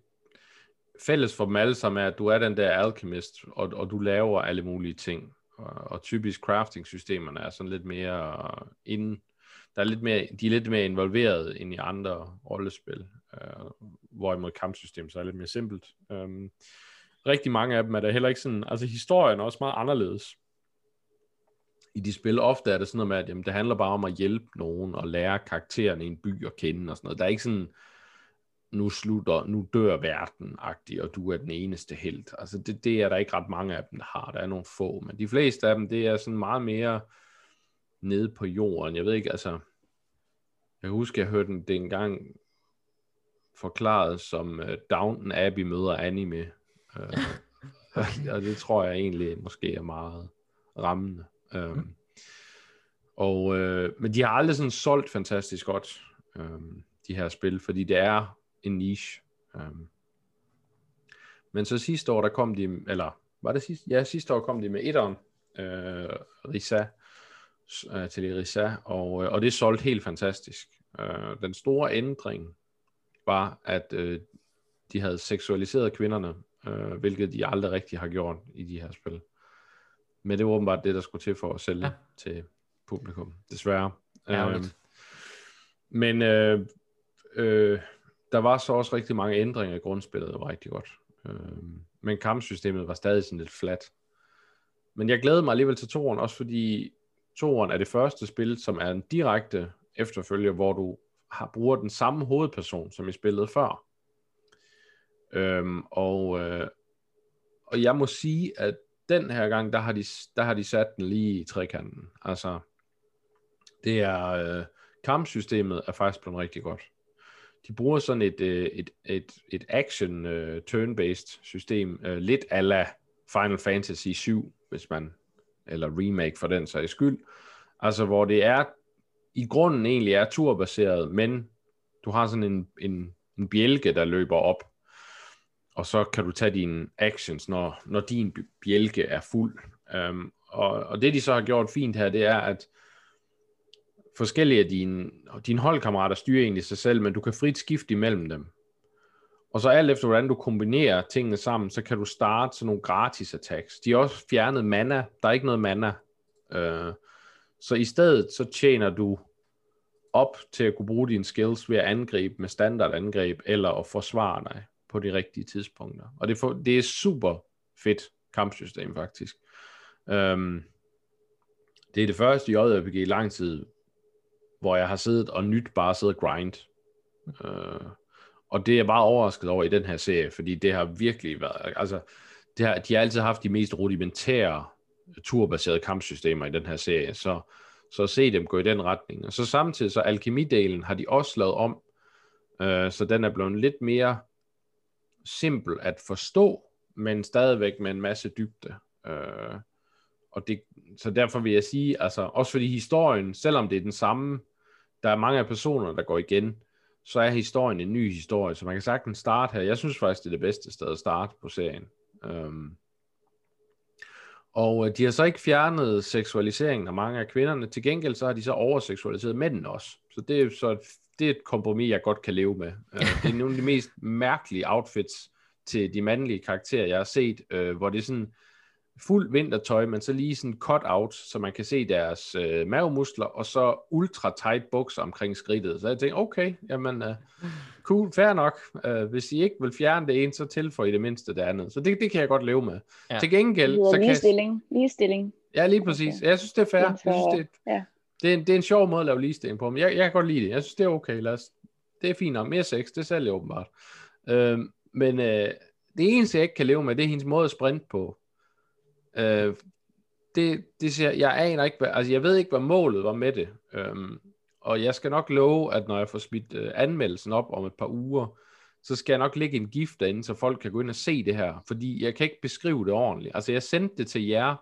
fælles for dem alle sammen er, at du er den der alkemist, og, og du laver alle mulige ting. Og, og typisk crafting-systemerne er sådan lidt mere inden, der er lidt mere, de er lidt mere involveret end i andre rollespil, øh, hvorimod kampsystemet så er lidt mere simpelt. Øh, rigtig mange af dem er der heller ikke sådan, altså historien er også meget anderledes i de spil. Ofte er det sådan noget med, at jamen, det handler bare om at hjælpe nogen og lære karaktererne i en by at kende og sådan noget. Der er ikke sådan, nu slutter, nu dør verden og du er den eneste held. Altså det, det er der ikke ret mange af dem, der har. Der er nogle få, men de fleste af dem, det er sådan meget mere nede på jorden. Jeg ved ikke, altså, jeg husker, jeg hørte den det engang forklaret som uh, Downton Abbey møder anime. Uh, og det tror jeg egentlig måske er meget rammende. Um, og, uh, men de har aldrig sådan solgt fantastisk godt, um, de her spil, fordi det er en niche. Um, men så sidste år, der kom de, eller var det sidste? Ja, sidste år kom de med etteren, uh, Risa, uh, til Risa, og, uh, og det solgte helt fantastisk. Uh, den store ændring var, at uh, de havde seksualiseret kvinderne, uh, hvilket de aldrig rigtig har gjort i de her spil. Men det var åbenbart det, der skulle til for at sælge ja. til publikum, desværre. Uh, men øh, øh, der var så også rigtig mange ændringer i grundspillet, der var rigtig godt. Øh, men kampsystemet var stadig sådan lidt flat. men jeg glæder mig alligevel til toren, også fordi toren er det første spil, som er en direkte efterfølger, hvor du har bruger den samme hovedperson, som i spillet før. Øhm, og, øh, og jeg må sige, at den her gang, der har de, der har de sat den lige i trekanten. Altså, det er, øh, kampsystemet er faktisk blevet rigtig godt. De bruger sådan et, øh, et, et, et action øh, turn-based system, øh, lidt ala Final Fantasy 7, hvis man, eller remake for den sags skyld. Altså, hvor det er, i grunden egentlig er turbaseret, men du har sådan en, en, en bjælke, der løber op, og så kan du tage dine actions, når, når din bjælke er fuld. Um, og, og det de så har gjort fint her, det er, at forskellige af dine, dine holdkammerater styrer egentlig sig selv, men du kan frit skifte imellem dem. Og så alt efter, hvordan du kombinerer tingene sammen, så kan du starte sådan nogle gratis attacks. De har også fjernet mana. Der er ikke noget mana. Øh, så i stedet, så tjener du op til at kunne bruge dine skills ved at angribe med standardangreb eller at forsvare dig på de rigtige tidspunkter. Og det, for, det er super fedt kampsystem faktisk. Øhm, det er det første i JRPG i lang tid, hvor jeg har siddet og nyt bare siddet og grind. Øh, og det er jeg bare overrasket over i den her serie, fordi det har virkelig været, altså, det har, de har altid haft de mest rudimentære turbaserede kampsystemer i den her serie, så, så se dem gå i den retning. Og så samtidig, så alkemidelen har de også lavet om, øh, så den er blevet lidt mere simpel at forstå, men stadigvæk med en masse dybde. Øh, og det, så derfor vil jeg sige, altså også fordi historien, selvom det er den samme, der er mange af personer, der går igen, så er historien en ny historie, så man kan sagtens starte her. Jeg synes faktisk, det er det bedste sted at starte på serien. Um, og øh, de har så ikke fjernet seksualiseringen af mange af kvinderne. Til gengæld så har de så overseksualiseret mændene også. Så det er så et, det er et kompromis, jeg godt kan leve med. Uh, det er nogle af de mest mærkelige outfits til de mandlige karakterer, jeg har set, uh, hvor det er sådan, fuld vintertøj, men så lige sådan cut out, så man kan se deres øh, mavemuskler, og så ultra tight bukser omkring skridtet. Så jeg tænkte, okay, jamen, uh, cool, fair nok. Uh, hvis I ikke vil fjerne det ene, så tilføj I det mindste det andet. Så det, det kan jeg godt leve med. Ja. Til gengæld... Så kan ligestilling. ligestilling. Ja, lige præcis. Okay. Jeg synes, det er fair. Jeg synes, det, ja. det, er en, det er en sjov måde at lave ligestilling på, men jeg, jeg kan godt lide det. Jeg synes, det er okay. Lad os, det er fint nok. Mere sex, det sælger åbenbart. Uh, men uh, det eneste, jeg ikke kan leve med, det er hendes måde at sprinte på. Øh, det, det siger, jeg aner ikke, hvad, altså jeg ved ikke, hvad målet var med det. Øhm, og jeg skal nok love, at når jeg får smidt øh, anmeldelsen op om et par uger, så skal jeg nok lægge en gift derinde, så folk kan gå ind og se det her. Fordi jeg kan ikke beskrive det ordentligt. Altså jeg sendte det til jer.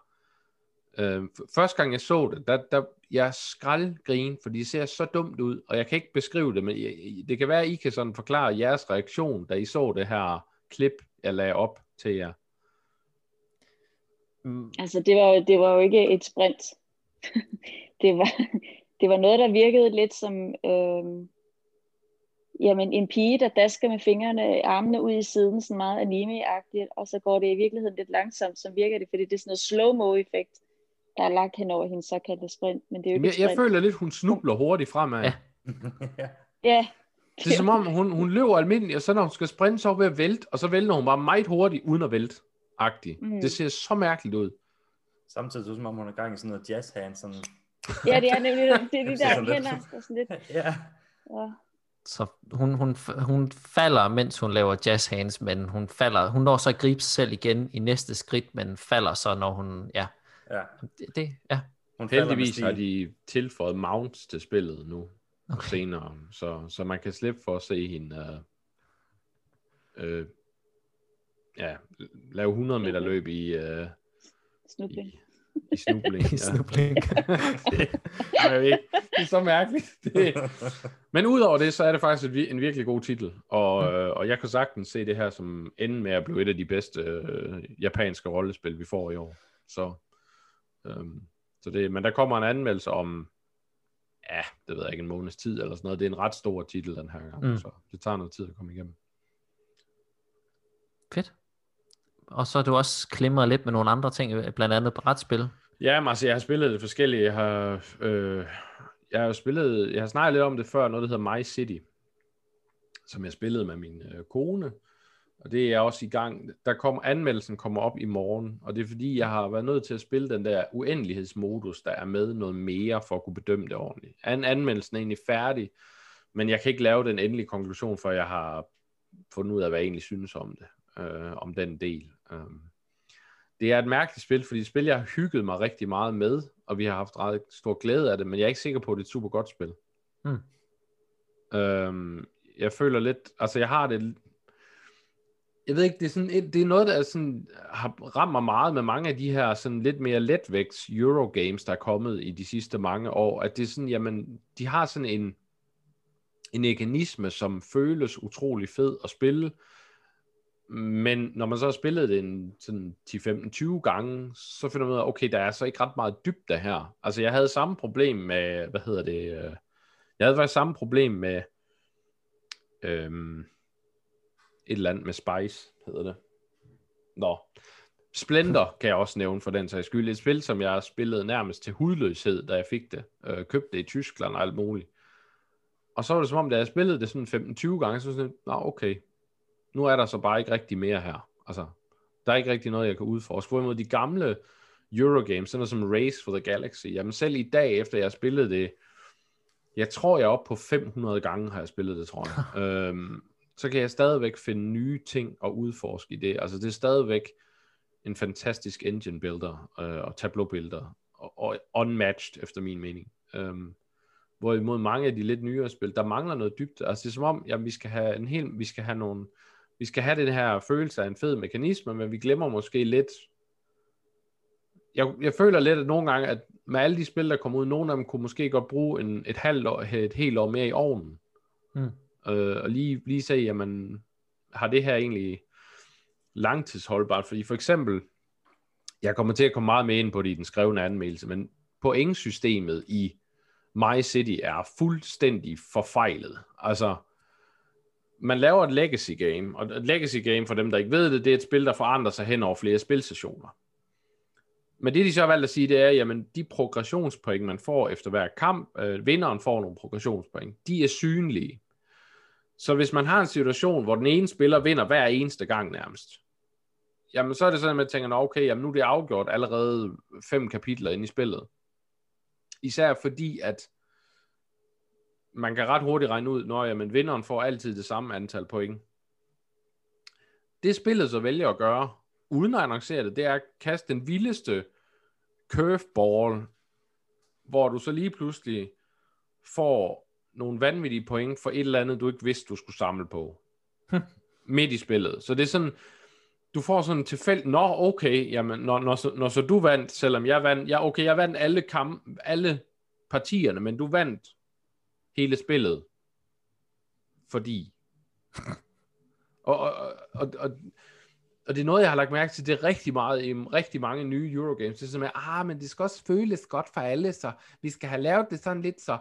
Øh, første gang jeg så det, der, der jeg skraldgrin, fordi det ser så dumt ud, og jeg kan ikke beskrive det, men jeg, det kan være, at I kan sådan forklare jeres reaktion, da I så det her klip, jeg lagde op til jer. Mm. Altså det var, det var jo ikke et sprint. det, var, det var noget, der virkede lidt som øh, jamen, en pige, der dasker med fingrene, armene ud i siden, sådan meget anime-agtigt, og så går det i virkeligheden lidt langsomt, så virker det, fordi det er sådan noget slow-mo-effekt, der er lagt hen over hendes såkaldte sprint. Men det er jo jeg, jeg føler lidt, hun snubler hurtigt fremad. Ja. ja. Det er som om, hun, hun løber almindeligt, og så når hun skal sprinte, så er hun ved at vælte, og så vælter hun bare meget hurtigt, uden at vælte agtig mm. Det ser så mærkeligt ud. Samtidig så som om hun er gang i sådan noget jazz hand, sådan... ja, det er nemlig det, er de der hænder, der sådan lidt... ja. ja. Så hun, hun, hun falder, mens hun laver jazz hands, men hun falder, hun når så at gribe sig selv igen i næste skridt, men falder så, når hun, ja. Ja. Det, det ja. Hun Heldigvis har de tilføjet mounts til spillet nu, okay. senere, så, så man kan slippe for at se hende øh, øh, ja, lave 100 meter løb i... Uh, snubling. I, i snubling. I snubling. det, jeg ved ikke, det er så mærkeligt. Det. Men udover det, så er det faktisk en virkelig god titel. Og, mm. øh, og jeg kan sagtens se det her som enden med at blive et af de bedste øh, japanske rollespil, vi får i år. Så, øh, så det, men der kommer en anmeldelse om, ja, det ved jeg ikke, en måneds tid eller sådan noget. Det er en ret stor titel den her gang, mm. så det tager noget tid at komme igennem. Fedt og så er du også klimret lidt med nogle andre ting, blandt andet brætspil. Ja, men altså, jeg har spillet det forskellige. Jeg har, øh, jeg har spillet, jeg har snakket lidt om det før, noget der hedder My City, som jeg spillede med min øh, kone. Og det er også i gang. Der kommer, anmeldelsen kommer op i morgen, og det er fordi, jeg har været nødt til at spille den der uendelighedsmodus, der er med noget mere for at kunne bedømme det ordentligt. An, anmeldelsen er egentlig færdig, men jeg kan ikke lave den endelige konklusion, for jeg har fundet ud af, hvad jeg egentlig synes om det, øh, om den del. Øh. Det er et mærkeligt spil, fordi det spil, jeg har hygget mig rigtig meget med, og vi har haft ret stor glæde af det, men jeg er ikke sikker på, at det er et super godt spil. Hmm. Øh, jeg føler lidt, altså jeg har det jeg ved ikke, det er, sådan, det er noget, der er sådan, har ramt mig meget med mange af de her sådan lidt mere letvægts Eurogames, der er kommet i de sidste mange år, at det er sådan, jamen, de har sådan en, en mekanisme, som føles utrolig fed at spille, men når man så har spillet det en sådan 10-15-20 gange, så finder man ud af, okay, der er så ikke ret meget dybde her. Altså, jeg havde samme problem med, hvad hedder det, øh, jeg havde faktisk samme problem med, øhm, et eller andet med Spice, hedder det. Nå. Splendor kan jeg også nævne for den sags skyld. Et spil, som jeg spillede nærmest til hudløshed, da jeg fik det. Øh, købte det i Tyskland og alt muligt. Og så var det som om, da jeg spillede det sådan 15-20 gange, så sådan, nå okay, nu er der så bare ikke rigtig mere her. Altså, der er ikke rigtig noget, jeg kan udforske. Hvorimod de gamle Eurogames, sådan noget som Race for the Galaxy, jamen selv i dag, efter jeg spillede det, jeg tror, jeg er oppe på 500 gange, har jeg spillet det, tror jeg. øhm, så kan jeg stadigvæk finde nye ting og udforske i det. Altså det er stadigvæk en fantastisk engine builder øh, og tableau builder og, og unmatched efter min mening. Um, hvorimod mange af de lidt nyere spil, der mangler noget dybt. Altså det er som om, jamen, vi skal have en hel, vi skal have nogle, vi skal have den her følelse af en fed mekanisme, men vi glemmer måske lidt, jeg, jeg føler lidt, at nogle gange, at med alle de spil, der kommer ud, nogle af dem kunne måske godt bruge en, et halvt år, et helt år mere i ovnen. Mm øh, og lige, lige se, jamen, har det her egentlig langtidsholdbart? Fordi for eksempel, jeg kommer til at komme meget med ind på det i den skrevne anmeldelse, men pointsystemet i My City er fuldstændig forfejlet. Altså, man laver et legacy game, og et legacy game, for dem, der ikke ved det, det er et spil, der forandrer sig hen over flere spilsessioner. Men det, de så har valgt at sige, det er, jamen, de progressionspoint, man får efter hver kamp, øh, vinderen får nogle progressionspoint, de er synlige. Så hvis man har en situation, hvor den ene spiller vinder hver eneste gang nærmest, jamen så er det sådan, at man tænker, okay, jamen nu er det afgjort allerede fem kapitler ind i spillet. Især fordi, at man kan ret hurtigt regne ud, når jamen, vinderen får altid det samme antal point. Det spillet så vælger at gøre, uden at annoncere det, det er at kaste den vildeste curveball, hvor du så lige pludselig får nogle vanvittige point for et eller andet, du ikke vidste, du skulle samle på. Midt i spillet. Så det er sådan, du får sådan tilfældigt, nå okay, jamen, når, når, så, når så du vandt, selvom jeg vandt, ja okay, jeg vandt alle, kamp, alle partierne, men du vandt hele spillet. Fordi. og, og, og, og, og det er noget, jeg har lagt mærke til, det er rigtig meget i rigtig mange nye Eurogames. Det er som at, ah, men det skal også føles godt for alle, så vi skal have lavet det sådan lidt, så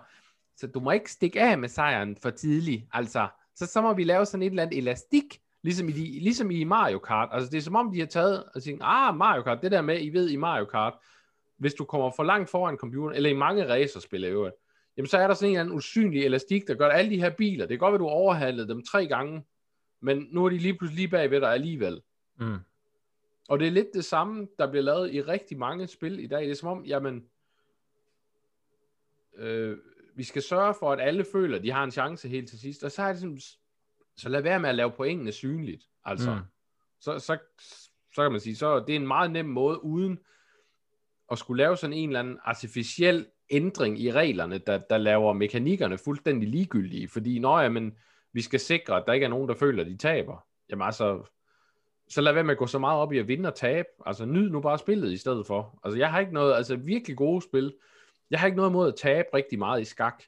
så du må ikke stikke af med sejren for tidligt. Altså, så, så må vi lave sådan et eller andet elastik, ligesom i, de, ligesom i Mario Kart. Altså, det er som om, de har taget og tænkt, ah, Mario Kart, det der med, I ved i Mario Kart, hvis du kommer for langt foran computeren, eller i mange racerspil i øvrigt, jamen så er der sådan en eller anden usynlig elastik, der gør, at alle de her biler, det kan godt være, du overhalede dem tre gange, men nu er de lige pludselig lige bagved dig alligevel. Mm. Og det er lidt det samme, der bliver lavet i rigtig mange spil i dag. Det er som om, jamen, øh, vi skal sørge for, at alle føler, at de har en chance helt til sidst. Og så er det sådan, så lad være med at lave pointene synligt. Altså, mm. så, så, så kan man sige, så det er en meget nem måde, uden at skulle lave sådan en eller anden artificiel ændring i reglerne, der, der laver mekanikkerne fuldstændig ligegyldige. Fordi, når men vi skal sikre, at der ikke er nogen, der føler, at de taber. Jamen altså, så lad være med at gå så meget op i at vinde og tabe. Altså, nyd nu bare spillet i stedet for. Altså, jeg har ikke noget, altså virkelig gode spil, jeg har ikke noget imod at tabe rigtig meget i skak,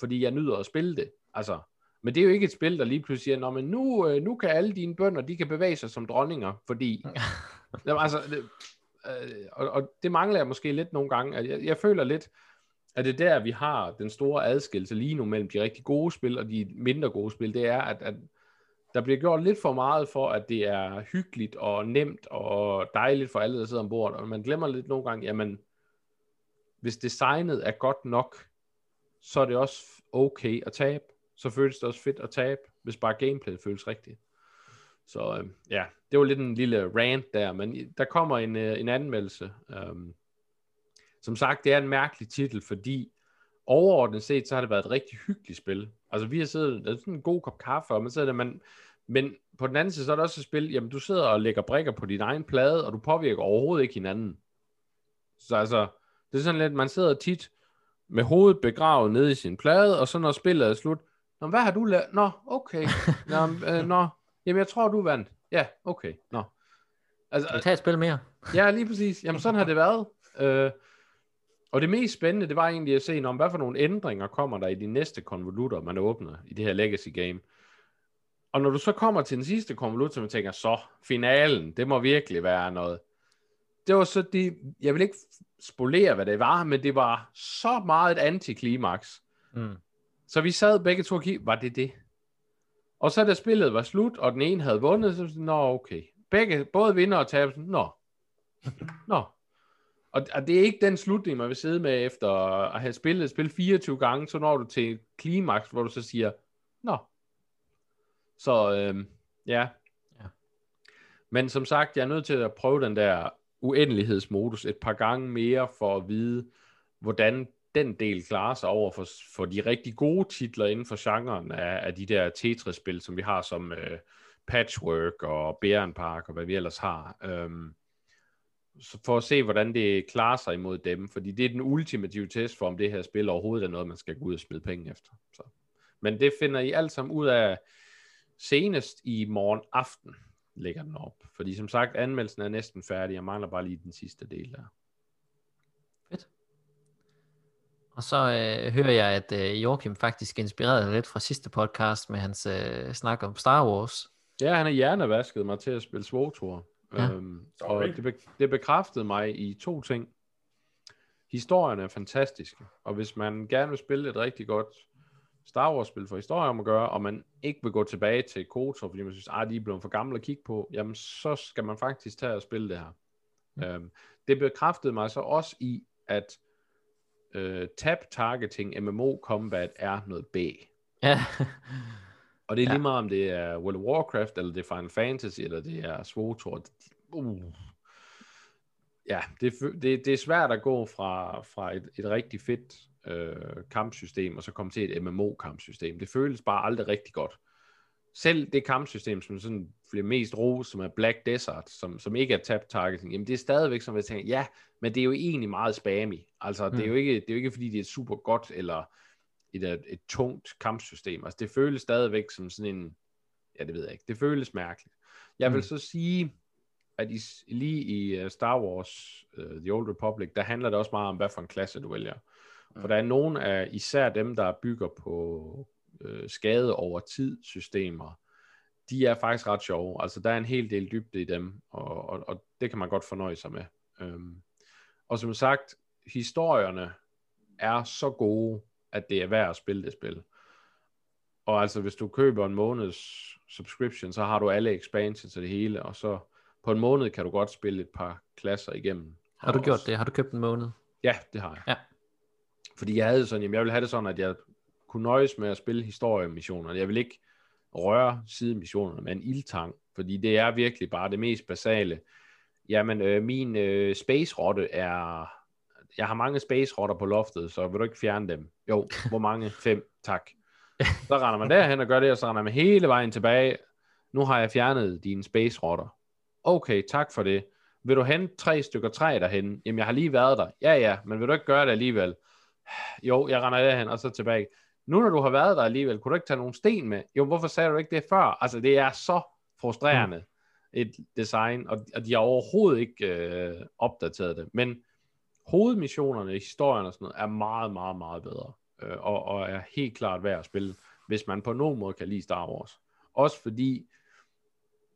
fordi jeg nyder at spille det. Altså, men det er jo ikke et spil, der lige pludselig siger, men nu, øh, nu kan alle dine bønder, de kan bevæge sig som dronninger, fordi... jamen, altså, det, øh, og, og det mangler jeg måske lidt nogle gange. Jeg, jeg føler lidt, at det er der, vi har den store adskillelse lige nu mellem de rigtig gode spil og de mindre gode spil, det er, at, at der bliver gjort lidt for meget for, at det er hyggeligt og nemt og dejligt for alle, der sidder ombord, og man glemmer lidt nogle gange, jamen, hvis designet er godt nok, så er det også okay at tabe. Så føles det også fedt at tabe, hvis bare gameplayet føles rigtigt. Så øh, ja, det var lidt en lille rant der, men der kommer en, øh, en anmeldelse. Um, som sagt, det er en mærkelig titel, fordi overordnet set, så har det været et rigtig hyggeligt spil. Altså vi har siddet, det er sådan en god kop kaffe, og man sidder der, man, men på den anden side, så er det også et spil, jamen du sidder og lægger brikker på din egen plade, og du påvirker overhovedet ikke hinanden. Så altså, det er sådan lidt, man sidder tit med hovedet begravet nede i sin plade, og så når spillet er slut, Nå, hvad har du lavet? Nå, okay. Nå, øh, nå, jamen jeg tror, du vandt. Ja, okay. Nå. Altså, vi tager et spil mere. ja, lige præcis. Jamen sådan har det været. Øh, og det mest spændende, det var egentlig at se, om hvad for nogle ændringer kommer der i de næste konvolutter, man åbner i det her Legacy Game. Og når du så kommer til den sidste konvolut, så man tænker, så finalen, det må virkelig være noget. Det var så det, jeg vil ikke spolere, hvad det var, men det var så meget et antiklimaks. Mm. Så vi sad begge to og kiggede, var det det? Og så da spillet var slut, og den ene havde vundet, så nå okay. Begge, både vinder og taber, nå. Nå. Og, og det er ikke den slutning, man vil sidde med efter at have spillet spil 24 gange, så når du til klimaks, hvor du så siger, nå. Så øh, ja. ja. Men som sagt, jeg er nødt til at prøve den der uendelighedsmodus et par gange mere, for at vide, hvordan den del klarer sig over for, for de rigtig gode titler inden for genren af, af de der Tetris-spil, som vi har som øh, Patchwork og Park og hvad vi ellers har. Øhm, så for at se, hvordan det klarer sig imod dem, fordi det er den ultimative test for, om det her spil overhovedet er noget, man skal gå ud og smide penge efter. Så. Men det finder I alt sammen ud af senest i morgen aften, lægger den op. Fordi som sagt, anmeldelsen er næsten færdig, jeg mangler bare lige den sidste del der. Og så øh, hører jeg, at øh, Joachim faktisk inspirerede lidt fra sidste podcast med hans øh, snak om Star Wars. Ja, han har hjernevasket mig til at spille Svotor. Ja. Øhm, og det, be- det bekræftede mig i to ting. Historien er fantastiske, og hvis man gerne vil spille et rigtig godt Star Wars-spil for historie om at gøre, og man ikke vil gå tilbage til KOTOR, fordi man synes, at ah, de er blevet for gamle at kigge på, jamen så skal man faktisk tage og spille det her. Mm. Øhm, det bekræftede mig så også i, at øh, tab targeting MMO combat er noget B. Ja. og det er lige meget om det er World of Warcraft, eller det er Final Fantasy, eller det er SWOTOR. Uh. Ja, det, det, det er svært at gå fra, fra et, et rigtig fedt øh, kampsystem, og så komme til et MMO-kampsystem. Det føles bare aldrig rigtig godt. Selv det kampsystem, som sådan bliver mest ros, som er Black Desert, som, som ikke er tap targeting, jamen det er stadigvæk, som jeg tænker, ja, men det er jo egentlig meget spammy. Altså, mm. det, er jo mm. ikke, det er jo ikke, fordi det er super godt, eller et, et, et tungt kampsystem. Altså, det føles stadigvæk som sådan en, ja, det ved jeg ikke, det føles mærkeligt. Jeg vil mm. så sige, at i, lige i uh, Star Wars, uh, The Old Republic, der handler det også meget om, hvad for en klasse du vælger. Mm. For der er nogle af, især dem, der bygger på uh, skade over tid systemer, de er faktisk ret sjove. Altså, der er en hel del dybde i dem, og, og, og det kan man godt fornøje sig med. Um, og som sagt, historierne er så gode, at det er værd at spille det spil. Og altså, hvis du køber en måneds subscription, så har du alle expansions til det hele, og så på en måned kan du godt spille et par klasser igennem. Har du gjort også... det? Har du købt en måned? Ja, det har jeg. Ja. Fordi jeg havde sådan, jamen jeg ville have det sådan, at jeg kunne nøjes med at spille historiemissioner. Jeg vil ikke røre sidemissionerne med en ildtang, fordi det er virkelig bare det mest basale. Jamen, øh, min øh, space-rotte er... Jeg har mange space-rotter på loftet, så vil du ikke fjerne dem? Jo, hvor mange? Fem, tak. Så render man derhen og gør det, og så render man hele vejen tilbage. Nu har jeg fjernet dine space-rotter. Okay, tak for det. Vil du hente tre stykker træ derhen? Jamen, jeg har lige været der. Ja, ja, men vil du ikke gøre det alligevel? Jo, jeg render derhen, og så tilbage. Nu når du har været der alligevel, kunne du ikke tage nogle sten med? Jo, hvorfor sagde du ikke det før? Altså, det er så frustrerende. Mm et design, og, og de har overhovedet ikke øh, opdateret det. Men hovedmissionerne, historien og sådan noget, er meget, meget, meget bedre. Øh, og, og er helt klart værd at spille, hvis man på nogen måde kan lide Star Wars. Også fordi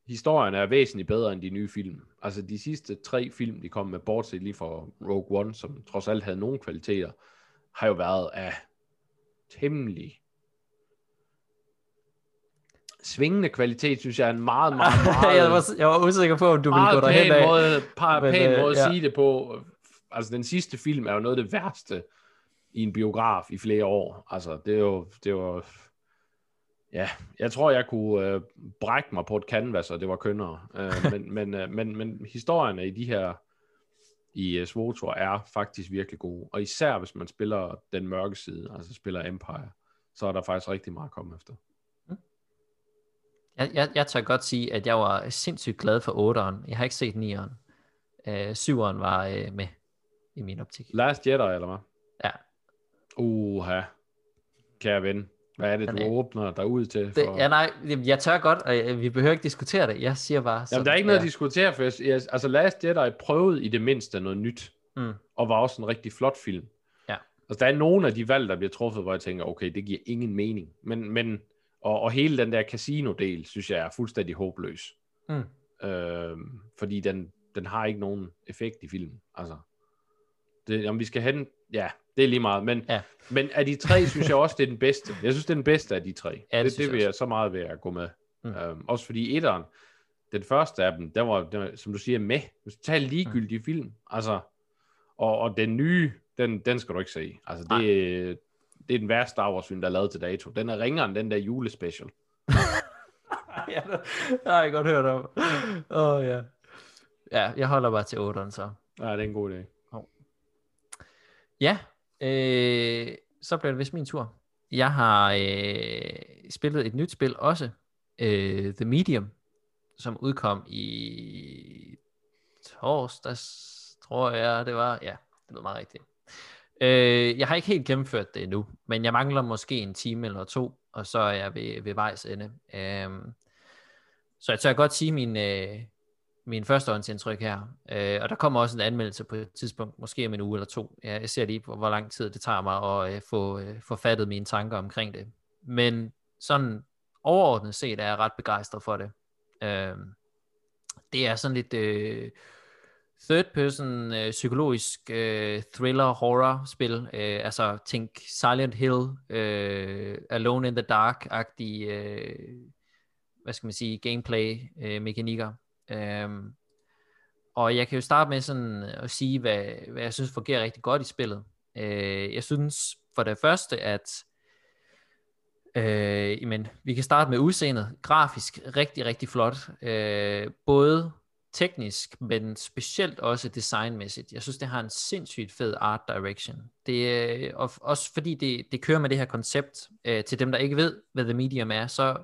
historien er væsentligt bedre end de nye film. Altså de sidste tre film, de kom med, bortset lige fra Rogue One, som trods alt havde nogle kvaliteter, har jo været af temmelig svingende kvalitet, synes jeg er en meget, meget, meget... jeg, var, jeg var usikker på, om du ville gå derhen af. Måde, par, men, pæn øh, måde at sige det på. Altså, den sidste film er jo noget af det værste i en biograf i flere år. Altså, det er jo... Det er jo Ja, jeg tror, jeg kunne øh, brække mig på et canvas, og det var kønnere. Øh, men, men, øh, men, men historierne i de her i uh, Svotor er faktisk virkelig gode. Og især hvis man spiller den mørke side, altså spiller Empire, så er der faktisk rigtig meget at komme efter. Jeg, jeg, jeg tør godt sige, at jeg var sindssygt glad for 8'eren. Jeg har ikke set 9'eren. Øh, 7'eren var øh, med i min optik. Last Jedi, eller hvad? Ja. Uha. Kære ven. Hvad er det, du øh, åbner dig ud til? Det, For... ja, nej, jeg tør godt, og jeg- vi behøver ikke diskutere det. Jeg siger bare... Jamen, der er ikke noget at diskutere, for jeg, jeg, altså Last Jedi prøvede i det mindste noget nyt, Mm. og var også en rigtig flot film. Ja. Altså, der er nogle af de valg, der bliver truffet, hvor jeg tænker, okay, det giver ingen mening. Men, men og, og hele den der casino-del, synes jeg er fuldstændig håbløs. Mm. Øh, fordi den, den har ikke nogen effekt i filmen. Altså, det, om vi skal hen, ja, det er lige meget. Men, Ja. men af de tre, synes jeg også, det er den bedste. Jeg synes, det er den bedste af de tre. Ja, det det, det jeg vil også. jeg så meget ved at gå med. Mm. Øhm, også fordi etteren, den første af dem, der var, den var som du siger, med. Total ligegyldig mm. film. Altså, og, og den nye, den, den skal du ikke se. Altså, det, det er den værste Star Wars film, der er lavet til dato. Den er ringere end den der julespecial. ja, det det har jeg godt hørt om. Åh, oh, ja. Ja, jeg holder bare til 8'eren så. Ja, det er en god idé. Ja, øh, så bliver det vist min tur. Jeg har øh, spillet et nyt spil også, øh, The Medium, som udkom i torsdags, tror jeg det var. Ja, det lyder meget rigtigt. Øh, jeg har ikke helt gennemført det endnu, men jeg mangler måske en time eller to, og så er jeg ved, ved vejs ende. Øh, så jeg tør godt sige min, øh, min førstehåndsindtryk her. Øh, og der kommer også en anmeldelse på et tidspunkt, måske om en uge eller to. Ja, jeg ser lige hvor lang tid det tager mig at øh, få øh, forfattet mine tanker omkring det. Men sådan overordnet set er jeg ret begejstret for det. Øh, det er sådan lidt øh, third person øh, psykologisk øh, thriller horror spil. Øh, altså tænk Silent Hill, øh, Alone in the Dark-agtige, øh, hvad skal man sige, gameplay øh, mekanikker. Øhm, og jeg kan jo starte med sådan at sige, hvad, hvad jeg synes fungerer rigtig godt i spillet. Øh, jeg synes for det første, at øh, jamen, vi kan starte med udseendet. Grafisk rigtig, rigtig flot. Øh, både teknisk, men specielt også designmæssigt. Jeg synes, det har en sindssygt fed art direction. Det er og også fordi det, det kører med det her koncept. Øh, til dem, der ikke ved, hvad The Medium er, så,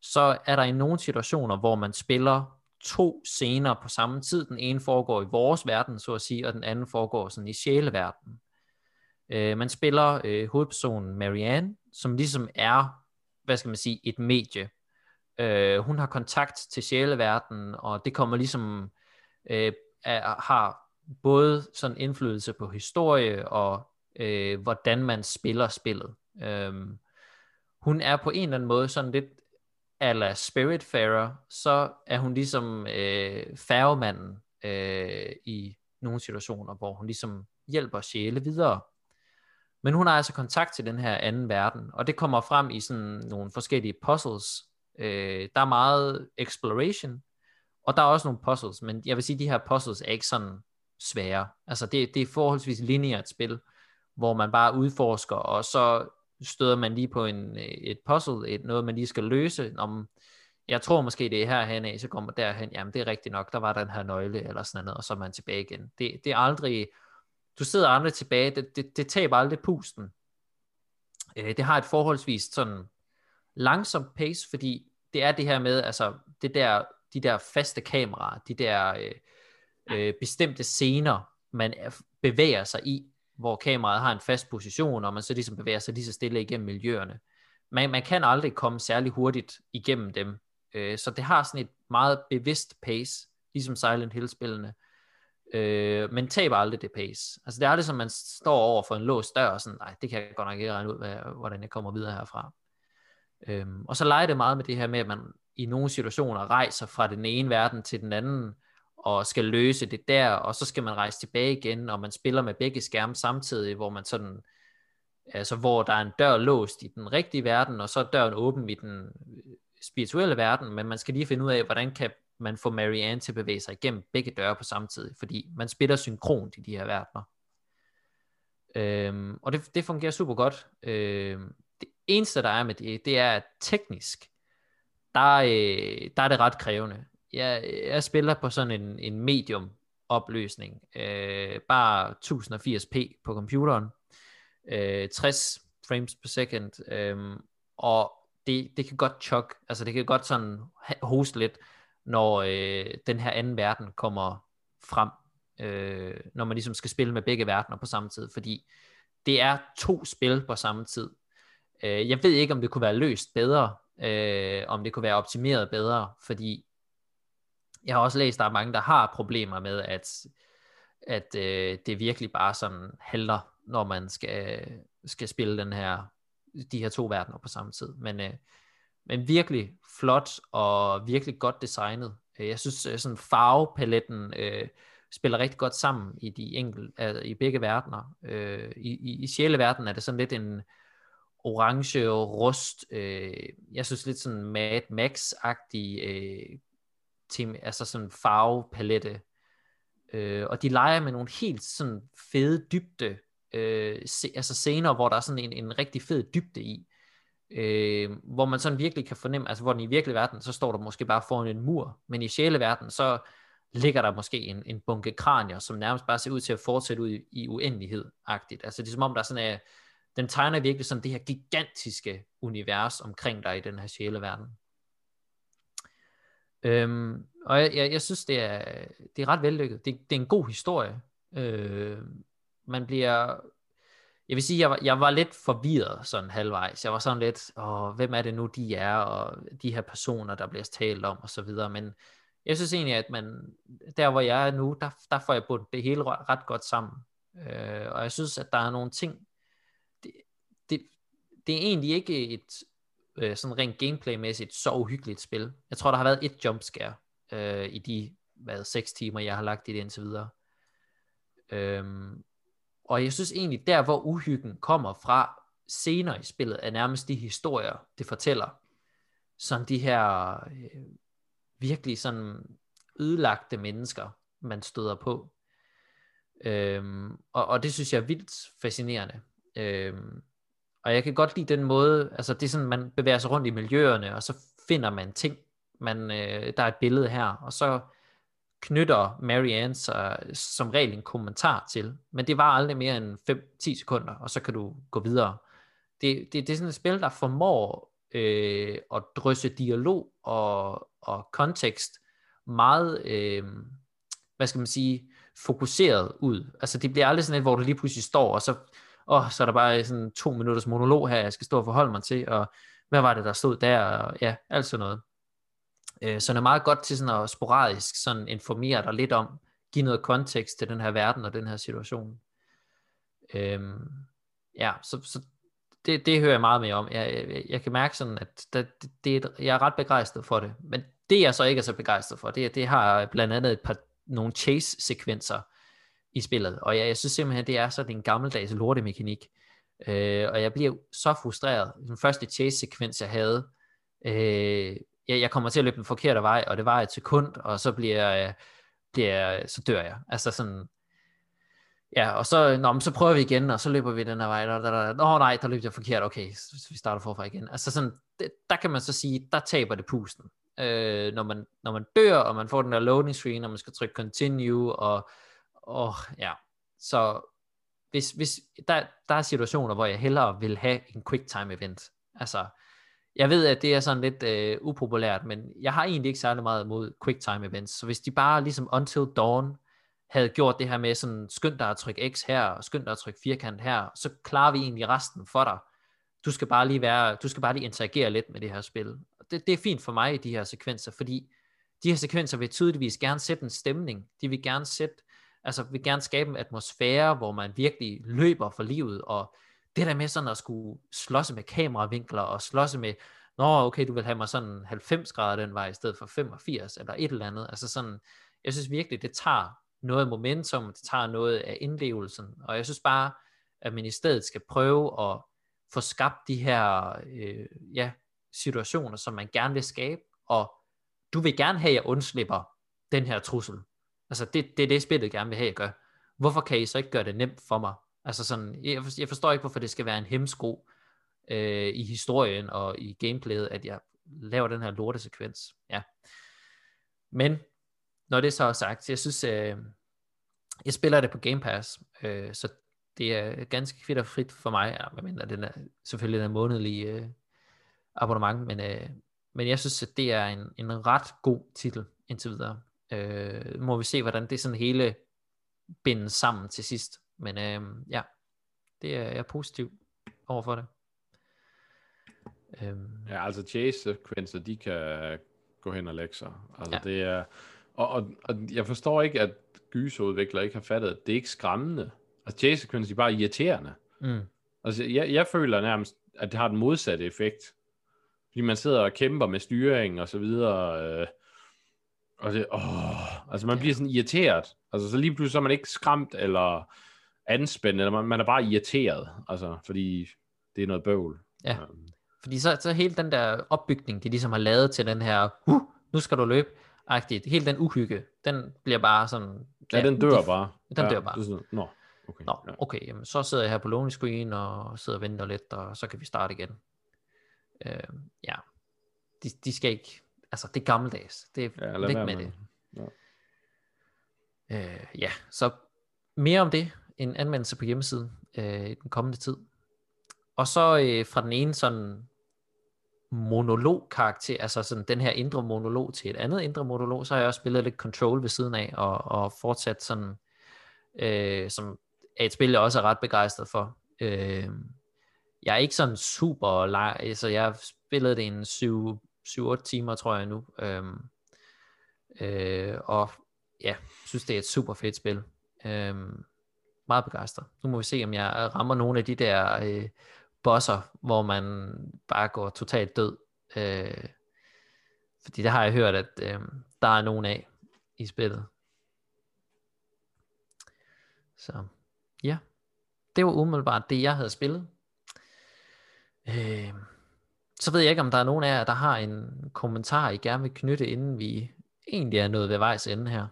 så er der i nogle situationer, hvor man spiller to scener på samme tid. Den ene foregår i vores verden, så at sige, og den anden foregår sådan i sjæleverdenen. Øh, man spiller øh, hovedpersonen Marianne, som ligesom er, hvad skal man sige, et medie. Øh, hun har kontakt til sjæleverdenen, og det kommer ligesom, øh, er, har både sådan indflydelse på historie og øh, hvordan man spiller spillet. Øh, hun er på en eller anden måde sådan lidt ala Spiritfarer, så er hun ligesom øh, færgemanden øh, i nogle situationer, hvor hun ligesom hjælper sjæle videre. Men hun har altså kontakt til den her anden verden, og det kommer frem i sådan nogle forskellige puzzles. Øh, der er meget exploration, og der er også nogle puzzles, men jeg vil sige, at de her puzzles er ikke sådan svære. Altså det, det er forholdsvis lineært spil, hvor man bare udforsker, og så støder man lige på en, et puzzle, et, noget man lige skal løse, om jeg tror måske det er herhen af, så kommer derhen, jamen det er rigtigt nok, der var den her nøgle, eller sådan noget, og så er man tilbage igen. Det, det er aldrig, du sidder aldrig tilbage, det, det, det taber aldrig pusten. Øh, det har et forholdsvis sådan langsomt pace, fordi det er det her med, altså det der, de der faste kameraer, de der øh, øh, bestemte scener, man er, bevæger sig i, hvor kameraet har en fast position, og man så ligesom bevæger sig lige så stille igennem miljøerne. Man, man kan aldrig komme særlig hurtigt igennem dem, øh, så det har sådan et meget bevidst pace, ligesom Silent Hill-spillene, øh, men taber aldrig det pace. Altså det er aldrig som, man står over for en låst dør, og sådan, nej, det kan jeg godt nok ikke regne ud, hvad, hvordan jeg kommer videre herfra. Øhm, og så leger det meget med det her med, at man i nogle situationer rejser fra den ene verden til den anden, og skal løse det der, og så skal man rejse tilbage igen, og man spiller med begge skærme samtidig, hvor man sådan, altså hvor der er en dør låst i den rigtige verden, og så er døren åben i den øh, spirituelle verden, men man skal lige finde ud af, hvordan kan man få Marianne til at bevæge sig igennem begge døre på samme tid, fordi man spiller synkront i de her verdener. Øhm, og det, det fungerer super godt. Øhm, det, eneste, der er med det, det er, at teknisk, der, øh, der er det ret krævende. Jeg, jeg spiller på sådan en, en medium opløsning, øh, bare 1080p på computeren, øh, 60 frames per second, øh, og det, det kan godt chok, altså det kan godt sådan hoste lidt, når øh, den her anden verden kommer frem, øh, når man ligesom skal spille med begge verdener på samme tid, fordi det er to spil på samme tid. Øh, jeg ved ikke, om det kunne være løst bedre, øh, om det kunne være optimeret bedre, fordi jeg har også læst, at der er mange, der har problemer med, at, at øh, det virkelig bare sådan halter, når man skal, skal spille den her, de her to verdener på samme tid. Men, øh, men virkelig flot og virkelig godt designet. Øh, jeg synes, øh, sådan farvepaletten øh, spiller rigtig godt sammen i de enkel, altså i begge verdener. Øh, i, i, I sjæleverdenen er det sådan lidt en orange og rust, øh, jeg synes lidt sådan Mad Max-agtig øh, tema, altså sådan farvepalette. Øh, og de leger med nogle helt sådan fede dybde, øh, se, altså scener, hvor der er sådan en, en rigtig fed dybde i. Øh, hvor man sådan virkelig kan fornemme, altså hvor den i virkelig verden, så står der måske bare foran en mur, men i sjæleverden, så ligger der måske en, en bunke kranier, som nærmest bare ser ud til at fortsætte ud i, i uendelighed-agtigt. Altså det er som om, der er sådan en, den tegner virkelig sådan det her gigantiske univers omkring dig i den her sjæleverden. Øhm, og jeg, jeg, jeg synes, det er, det er ret vellykket. Det, det er en god historie. Øh, man bliver... Jeg vil sige, jeg var, jeg var lidt forvirret sådan halvvejs. Jeg var sådan lidt, åh, hvem er det nu, de er, og de her personer, der bliver talt om, og så videre. Men jeg synes egentlig, at man, der hvor jeg er nu, der, der får jeg bundet det hele ret godt sammen. Øh, og jeg synes, at der er nogle ting, det, det, det er egentlig ikke et øh, sådan rent gameplaymæssigt så uhyggeligt spil. Jeg tror, der har været et jumpscare øh, i de hvad, 6 timer, jeg har lagt i det indtil videre. Øhm, og jeg synes egentlig, der hvor uhyggen kommer fra senere i spillet, er nærmest de historier, det fortæller. Som de her øh, virkelig sådan ødelagte mennesker, man støder på. Øhm, og, og det synes jeg er vildt fascinerende. Øhm, og jeg kan godt lide den måde, altså det er sådan, man bevæger sig rundt i miljøerne, og så finder man ting. Man, øh, der er et billede her, og så knytter Mary sig som regel en kommentar til, men det var aldrig mere end 5-10 sekunder, og så kan du gå videre. Det, det, det er sådan et spil, der formår øh, at drysse dialog og, og kontekst meget, øh, hvad skal man sige, fokuseret ud. Altså det bliver aldrig sådan et, hvor du lige pludselig står, og så, åh, så er der bare øh, sådan to minutters monolog her, jeg skal stå og forholde mig til, og hvad var det, der stod der, og ja, alt sådan noget. Øh, så det er meget godt til sådan at sporadisk sådan informere dig lidt om, give noget kontekst til den her verden og den her situation. Øhm, ja, så, så det, det hører jeg meget mere om. Jeg, jeg, jeg kan mærke sådan, at det, det, jeg er ret begejstret for det. Men det jeg så ikke er så begejstret for, det, det har blandt andet et par, nogle chase-sekvenser i spillet. Og jeg, jeg synes simpelthen, det er sådan en gammeldags lortemekanik. Øh, og jeg bliver så frustreret. Den første chase-sekvens, jeg havde, øh, jeg, jeg kommer til at løbe den forkerte vej, og det var et sekund, og så bliver jeg, bliver, så dør jeg. Altså sådan, Ja, og så, nå, men så prøver vi igen, og så løber vi den her vej. Nå nej, der løb jeg forkert. Okay, så vi starter forfra igen. Altså sådan, det, der kan man så sige, der taber det pusten. Øh, når, man, når man dør, og man får den der loading screen, og man skal trykke continue, og, og ja, så hvis, hvis der, der er situationer, hvor jeg hellere vil have en quick time event. Altså, jeg ved, at det er sådan lidt øh, upopulært, men jeg har egentlig ikke særlig meget imod quick time events. Så hvis de bare ligesom Until Dawn havde gjort det her med sådan, skynd dig at trykke X her, og skynd dig at trykke firkant her, så klarer vi egentlig resten for dig. Du skal bare lige være, du skal bare lige interagere lidt med det her spil. Det, det er fint for mig i de her sekvenser, fordi de her sekvenser vil tydeligvis gerne sætte en stemning. De vil gerne sætte, altså vil gerne skabe en atmosfære, hvor man virkelig løber for livet, og det der med sådan at skulle slås med kameravinkler, og slås med, nå okay, du vil have mig sådan 90 grader den vej, i stedet for 85, eller et eller andet. Altså sådan, jeg synes virkelig, det tager noget af momentum, det tager noget af indlevelsen, og jeg synes bare, at man i stedet skal prøve at få skabt de her øh, ja, situationer, som man gerne vil skabe, og du vil gerne have, at jeg undslipper den her trussel. Altså det, det er det, spillet gerne vil have, at gøre. Hvorfor kan I så ikke gøre det nemt for mig? Altså sådan, jeg, jeg forstår ikke, hvorfor det skal være en hemsko, øh, i historien og i gameplayet, at jeg laver den her lortesekvens. Ja. Men, når det så er sagt, jeg synes, øh, jeg spiller det på Game Pass, øh, så det er ganske kvitt og frit for mig, ja, men den er selvfølgelig den er månedlige øh, abonnement, men, øh, men jeg synes, at det er en, en ret god titel indtil videre. Øh, må vi se, hvordan det sådan hele bindes sammen til sidst. Men øh, ja, det er jeg er positiv overfor det. Øhm. Ja, altså chase-sekvenser, de kan gå hen og lægge sig. Altså ja. det er, og, og, og jeg forstår ikke, at gyserudviklere ikke har fattet, at det er ikke skræmmende. Altså chase-sekvenser, de er bare irriterende. Mm. Altså jeg, jeg føler nærmest, at det har den modsatte effekt. Fordi man sidder og kæmper med styring og så videre, øh, og det, åh, altså man bliver sådan irriteret. Altså så lige pludselig så er man ikke skræmt eller anspændt, eller man, man er bare irriteret, altså fordi det er noget bøvl. Ja. Um, fordi så, så hele den der opbygning, de ligesom har lavet til den her, uh, nu skal du løbe, agtigt, hele den uhygge, den bliver bare sådan... Ja, ja den dør de, bare. Den ja, dør bare. Det er sådan, nå, okay. Nå, ja. okay, jamen, så sidder jeg her på loading screen, og sidder og venter lidt, og så kan vi starte igen. Uh, ja, de, de skal ikke, altså det er gammeldags, det er ja, væk med, med det. Ja. Uh, ja, så mere om det, en anmeldelse på hjemmesiden uh, i den kommende tid. Og så uh, fra den ene sådan monolog-karakter, altså sådan den her indre monolog til et andet indre monolog, så har jeg også spillet lidt Control ved siden af, og, og fortsat sådan, øh, som er et spil, jeg også er ret begejstret for. Øh, jeg er ikke sådan super lang, altså jeg har spillet det en 7-8 timer, tror jeg nu, Øhm, øh, og ja, synes det er et super fedt spil. Øhm, meget begejstret. Nu må vi se, om jeg rammer nogle af de der øh, bosser, hvor man bare går totalt død. Øh, fordi det har jeg hørt, at øh, der er nogen af i spillet. Så ja, det var umiddelbart det, jeg havde spillet. Øh, så ved jeg ikke, om der er nogen af jer, der har en kommentar, I gerne vil knytte, inden vi egentlig er nået ved vejs ende her.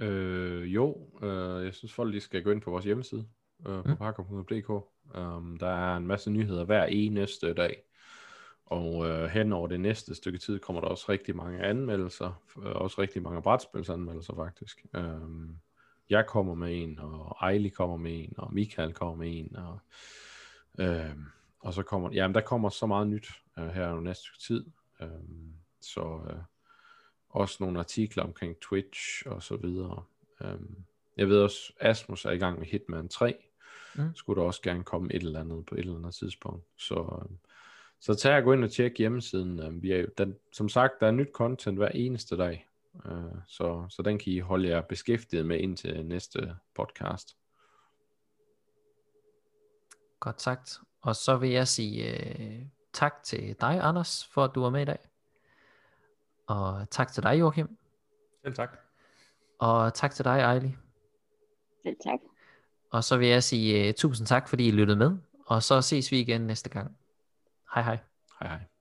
Øh, jo, øh, jeg synes folk lige skal gå ind på vores hjemmeside, øh, på mm. parkom.dk. Um, der er en masse nyheder hver eneste dag. Og øh, hen over det næste stykke tid kommer der også rigtig mange anmeldelser. Øh, også rigtig mange brætspilsanmeldelser faktisk. Um, jeg kommer med en, og Ejli kommer med en, og Michael kommer med en. Og, øh, og så kommer, jamen der kommer så meget nyt øh, her over næste tid. Um, så øh, også nogle artikler omkring Twitch og så videre. Um, jeg ved også, Asmus er i gang med Hitman 3 mm. skulle der også gerne komme et eller andet på et eller andet tidspunkt. Så, øh, så tag og gå ind og tjek hjemmesiden. Øh, vi er, den, som sagt, der er nyt content hver eneste dag, øh, så, så den kan I holde jer beskæftiget med indtil næste podcast. Godt sagt. Og så vil jeg sige uh, tak til dig, Anders, for at du var med i dag. Og tak til dig, Joachim. Selv tak. Og tak til dig, Ejli. Selv tak. Og så vil jeg sige uh, tusind tak, fordi I lyttede med. Og så ses vi igen næste gang. Hej hej. Hej hej.